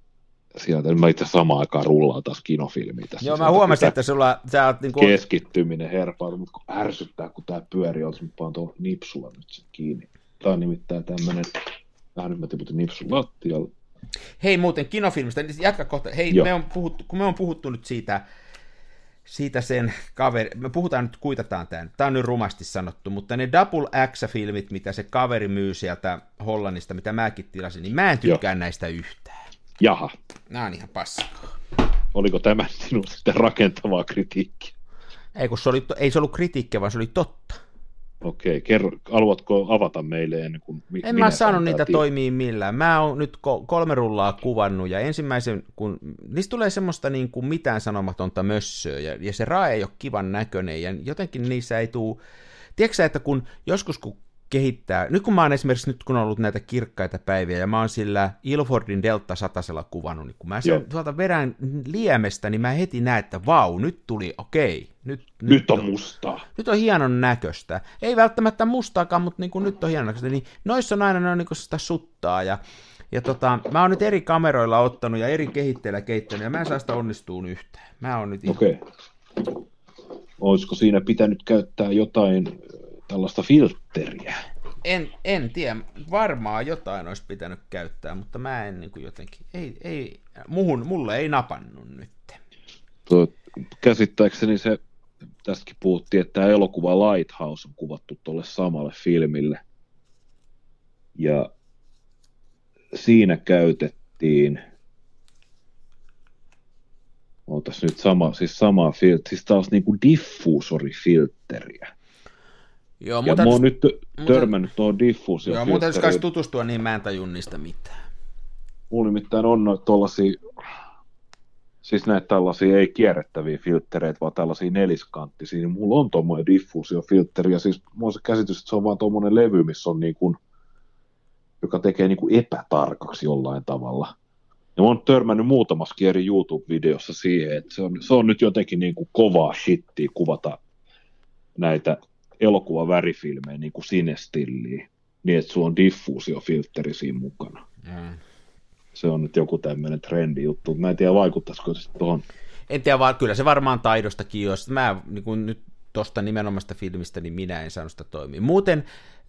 sieltä mä itse samaan aikaan rullaa taas kinofilmiä tässä. Joo, mä huomasin, että sulla, sä oot niinku... Keskittyminen herpaa, mutta kun ärsyttää, kun tää pyörii, olisi mä paan tuolla nipsulla nyt sen kiinni. Tää on nimittäin tämmönen, vähän nyt mä tiputin nipsun lattialle. Hei muuten kinofilmistä, niin jatka kohta. Hei, me on puhuttu, kun me on puhuttu nyt siitä, siitä sen kaveri, me puhutaan nyt, kuitataan tämä, tämä on nyt rumasti sanottu, mutta ne Double X-filmit, mitä se kaveri myy sieltä Hollannista, mitä mäkin tilasin, niin mä en tykkää Joo. näistä yhtään. Jaha. Nämä on ihan paskaa. Oliko tämä sinun sitten rakentavaa kritiikkiä? Ei, kun se oli, ei se ollut kritiikkiä, vaan se oli totta. Okei, kerro, haluatko avata meille ennen kuin mi- En mä saanut niitä tii- toimii millään. Mä oon nyt kolme rullaa kuvannut ja ensimmäisen, kun niistä tulee semmoista niin kuin mitään sanomatonta mössöä ja, ja se rae ei ole kivan näköinen ja jotenkin niissä ei tule... Tiedätkö että kun joskus kun kehittää, nyt kun mä oon esimerkiksi nyt kun on ollut näitä kirkkaita päiviä ja mä oon sillä Ilfordin Delta satasella kuvannut, niin kun mä sen tuolta verän liemestä, niin mä heti näen, että vau, nyt tuli, okei, nyt, nyt, nyt on, on mustaa. Nyt on hienon näköistä. Ei välttämättä mustaakaan, mutta niin kuin nyt on hienon näköistä. Niin noissa on aina ne on niin sitä suttaa ja ja tota, mä oon nyt eri kameroilla ottanut ja eri kehitteillä keittänyt, ja mä en saa sitä onnistuun yhteen. Mä oon nyt Okei. Okay. Olisiko siinä pitänyt käyttää jotain tällaista filtteriä? En, en tiedä, varmaan jotain olisi pitänyt käyttää, mutta mä en niin kuin jotenkin, ei, ei, muhun, mulle ei napannut nyt. Tuo, käsittääkseni se, tästäkin puhuttiin, että tämä elokuva Lighthouse on kuvattu tuolle samalle filmille. Ja siinä käytettiin, ootas nyt sama, siis sama filteri, siis taas niin kuin diffuusorifiltteriä. Joo, ja mä oon nyt törmännyt tuohon diffuusio. Joo, mutta jos tutustua, niin mä en tajun niistä mitään. Mulla nimittäin on noita tuollaisia, siis näitä tällaisia ei kierrettäviä filttereitä, vaan tällaisia neliskanttisia, niin mulla on tuommoinen diffuusiofiltteri, ja siis mulla on se käsitys, että se on vaan tuommoinen levy, missä on niin kuin, joka tekee niin kuin epätarkaksi jollain tavalla. Ja mä oon törmännyt muutamassa eri YouTube-videossa siihen, että se on, se on nyt jotenkin niin kuin kovaa shittiä kuvata näitä elokuva värifilmejä niin kuin sinestilliä, niin että sulla on diffuusiofiltteri siinä mukana. Mm. Se on nyt joku tämmöinen trendi juttu. Mä en tiedä, vaikuttaisiko se tuohon. En tiedä, vaan kyllä se varmaan taidostakin, jos mä niin kuin nyt tuosta nimenomaista filmistä, niin minä en saanut sitä toimia. Muuten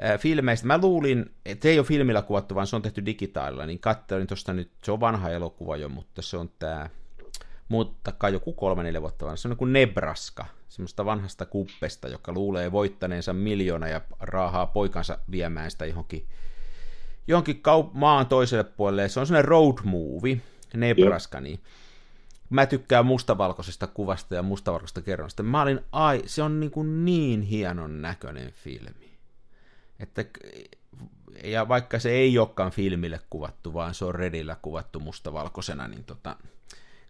äh, filmeistä, mä luulin, että ei ole filmillä kuvattu, vaan se on tehty digitaalilla, niin katselin tuosta nyt, se on vanha elokuva jo, mutta se on tämä, mutta kai joku kolme, neljä vuotta vanha, se on kuin Nebraska, semmoista vanhasta kuppesta, joka luulee voittaneensa miljoona ja raahaa poikansa viemään sitä johonkin, johonkin kaup- maan toiselle puolelle. Se on semmoinen road movie, Nebraska, niin mä tykkään mustavalkoisesta kuvasta ja mustavalkoisesta kerronnasta. Mä olin, ai, se on niin, kuin niin hienon näköinen filmi. Että, ja vaikka se ei olekaan filmille kuvattu, vaan se on Redillä kuvattu mustavalkoisena, niin tota,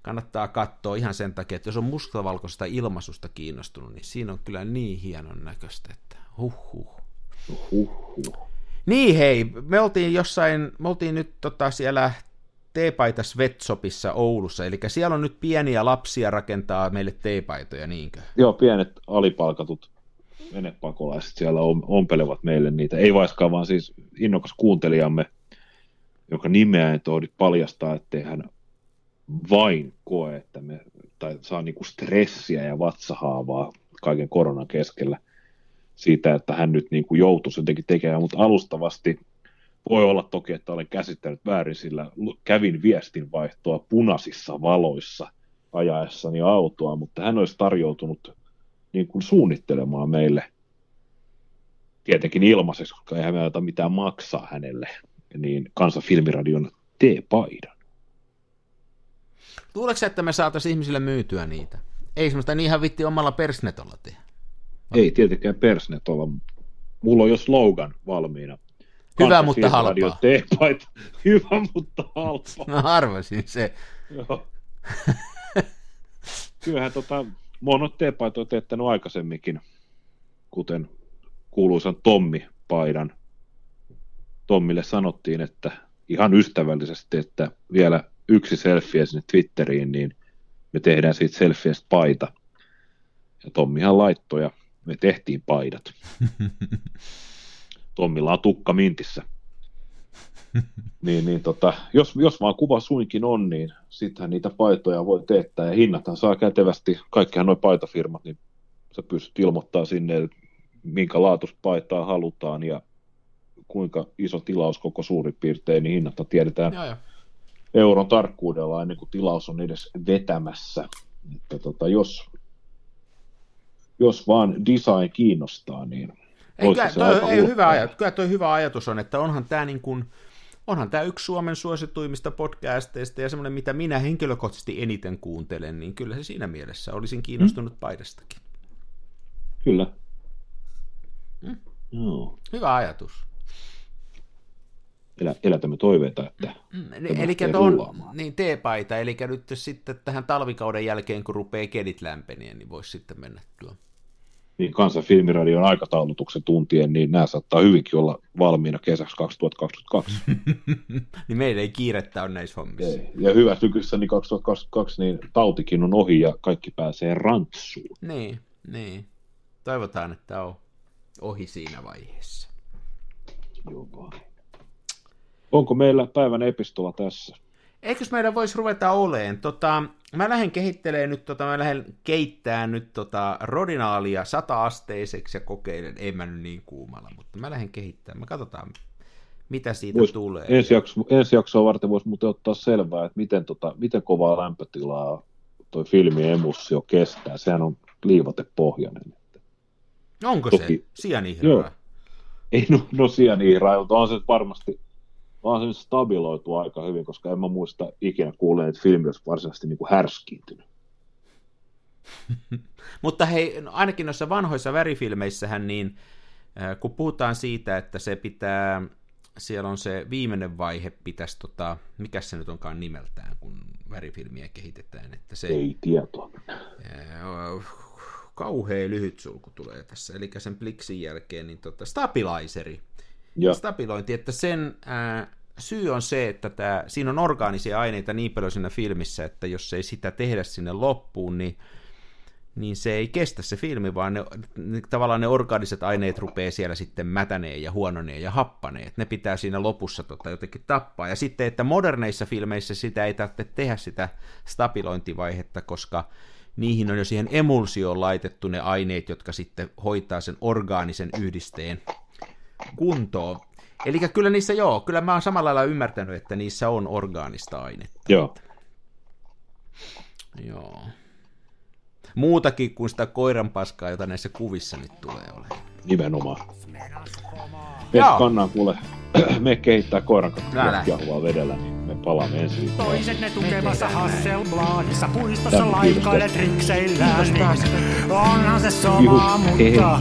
kannattaa katsoa ihan sen takia, että jos on mustavalkoisesta ilmaisusta kiinnostunut, niin siinä on kyllä niin hienon näköistä, että huh huh. Niin hei, me oltiin jossain, me oltiin nyt tota siellä teepaita Svetsopissa Oulussa, eli siellä on nyt pieniä lapsia rakentaa meille teepaitoja, niinkö? Joo, pienet alipalkatut venepakolaiset siellä ompelevat meille niitä. Ei vaiskaan, vaan siis innokas kuuntelijamme, jonka nimeä en paljastaa, ettei hän vain koe, että me, tai saa niinku stressiä ja vatsahaavaa kaiken koronan keskellä siitä, että hän nyt niinku joutuisi jotenkin tekemään, mutta alustavasti voi olla toki, että olen käsittänyt väärin, sillä kävin viestinvaihtoa punaisissa valoissa ajaessani autoa, mutta hän olisi tarjoutunut niin kuin suunnittelemaan meille tietenkin ilmaiseksi, koska eihän me mitään maksaa hänelle, niin Kansan filmiradion T-paidan. Luuleeko että me saataisiin ihmisille myytyä niitä? Ei semmoista niin ihan vitti omalla persnetolla tehdä. Ei tietenkään persnetolla. Mulla on jo slogan valmiina. Hyvä, mutta halpaa. Teepaita. *laughs* Hyvä, mutta halpaa. Mä arvasin se. Joo. Kyllähän tota, mä oon teepaitoja teettänyt aikaisemminkin, kuten kuuluisan Tommi-paidan. Tommille sanottiin, että ihan ystävällisesti, että vielä yksi selfie sinne Twitteriin, niin me tehdään siitä selfiestä paita. Ja Tommihan laittoi ja me tehtiin paidat. *laughs* Tommilla on tukka mintissä. niin, niin tota, jos, jos vaan kuva suinkin on, niin sittenhän niitä paitoja voi teettää ja hinnathan saa kätevästi, kaikkihan noin paitafirmat, niin sä pystyt ilmoittamaan sinne, minkä laatuspaitaa halutaan ja kuinka iso tilaus koko suurin piirtein, niin hinnat tiedetään joo, joo. Euron tarkkuudella ennen kuin tilaus on edes vetämässä. Että tota, jos, jos vaan design kiinnostaa, niin ei, kyllä, toi, ei, hyvä ajatus, kyllä toi hyvä ajatus on, että onhan tämä niin kuin, onhan tämä yksi Suomen suosituimmista podcasteista ja semmoinen, mitä minä henkilökohtaisesti eniten kuuntelen, niin kyllä se siinä mielessä olisin kiinnostunut hmm. paidastakin. Kyllä. Hmm. No. Hyvä ajatus. Elä, elätämme toiveita, että mm, Eli tuon, niin teepaita, eli nyt sitten tähän talvikauden jälkeen, kun rupeaa kelit lämpenien, niin voisi sitten mennä tuo niin kansan filmiradion aikataulutuksen tuntien, niin nämä saattaa hyvinkin olla valmiina kesäksi 2022. *laughs* niin meillä ei kiirettä ole näissä hommissa. Ei. Ja hyvä tykyssä, niin 2022 niin tautikin on ohi ja kaikki pääsee rantsuun. Niin, niin. Toivotaan, että on ohi siinä vaiheessa. Joo. Onko meillä päivän epistola tässä? Eikös meidän voisi ruveta oleen? Tota, mä lähden kehittelemään nyt, tota, mä lähden keittää nyt tota rodinaalia sata-asteiseksi ja kokeilen, ei mä nyt niin kuumalla, mutta mä lähden kehittämään. Me katsotaan, mitä siitä vois, tulee. Ensi, jakso, ensi jaksoa varten voisi muuten ottaa selvää, että miten, tota, miten kovaa lämpötilaa toi filmi emussio kestää. Sehän on liivatepohjainen. Onko Toki, se? Sianihraa? Ei, no, no sianihraa, on se varmasti vaan se stabiloitu aika hyvin, koska en mä muista ikinä kuulleen, että filmi olisi varsinaisesti niin kuin härskiintynyt. *laughs* Mutta hei, no ainakin noissa vanhoissa värifilmeissähän, niin äh, kun puhutaan siitä, että se pitää, siellä on se viimeinen vaihe, pitäisi, tota, mikä se nyt onkaan nimeltään, kun värifilmiä kehitetään, että se... Ei tietoa. Äh, kauhea lyhyt sulku tulee tässä, eli sen pliksin jälkeen, niin tota, stabilizeri, ja. stabilointi, että sen ää, syy on se, että tää, siinä on orgaanisia aineita niin paljon siinä filmissä, että jos ei sitä tehdä sinne loppuun, niin, niin se ei kestä se filmi, vaan ne, ne, tavallaan ne orgaaniset aineet rupeaa siellä sitten mätäneen ja huononeen ja happaneen. Ne pitää siinä lopussa tota, jotenkin tappaa. Ja sitten, että moderneissa filmeissä sitä ei tarvitse tehdä sitä stabilointivaihetta, koska niihin on jo siihen emulsioon laitettu ne aineet, jotka sitten hoitaa sen orgaanisen yhdisteen kuntoon. Eli kyllä niissä joo, kyllä mä oon samalla lailla ymmärtänyt, että niissä on orgaanista ainetta. Joo. Joo. Muutakin kuin sitä koiran paskaa, jota näissä kuvissa nyt tulee olemaan. Nimenomaan. Me kannaan kuule, *clears throat* me kehittää koiran jahvaa vedellä, niin me palaamme ensi viikolla. Toiset ne tukemassa Hasselbladissa, puistossa laikailet rikseillään, niin onhan se sama, mutta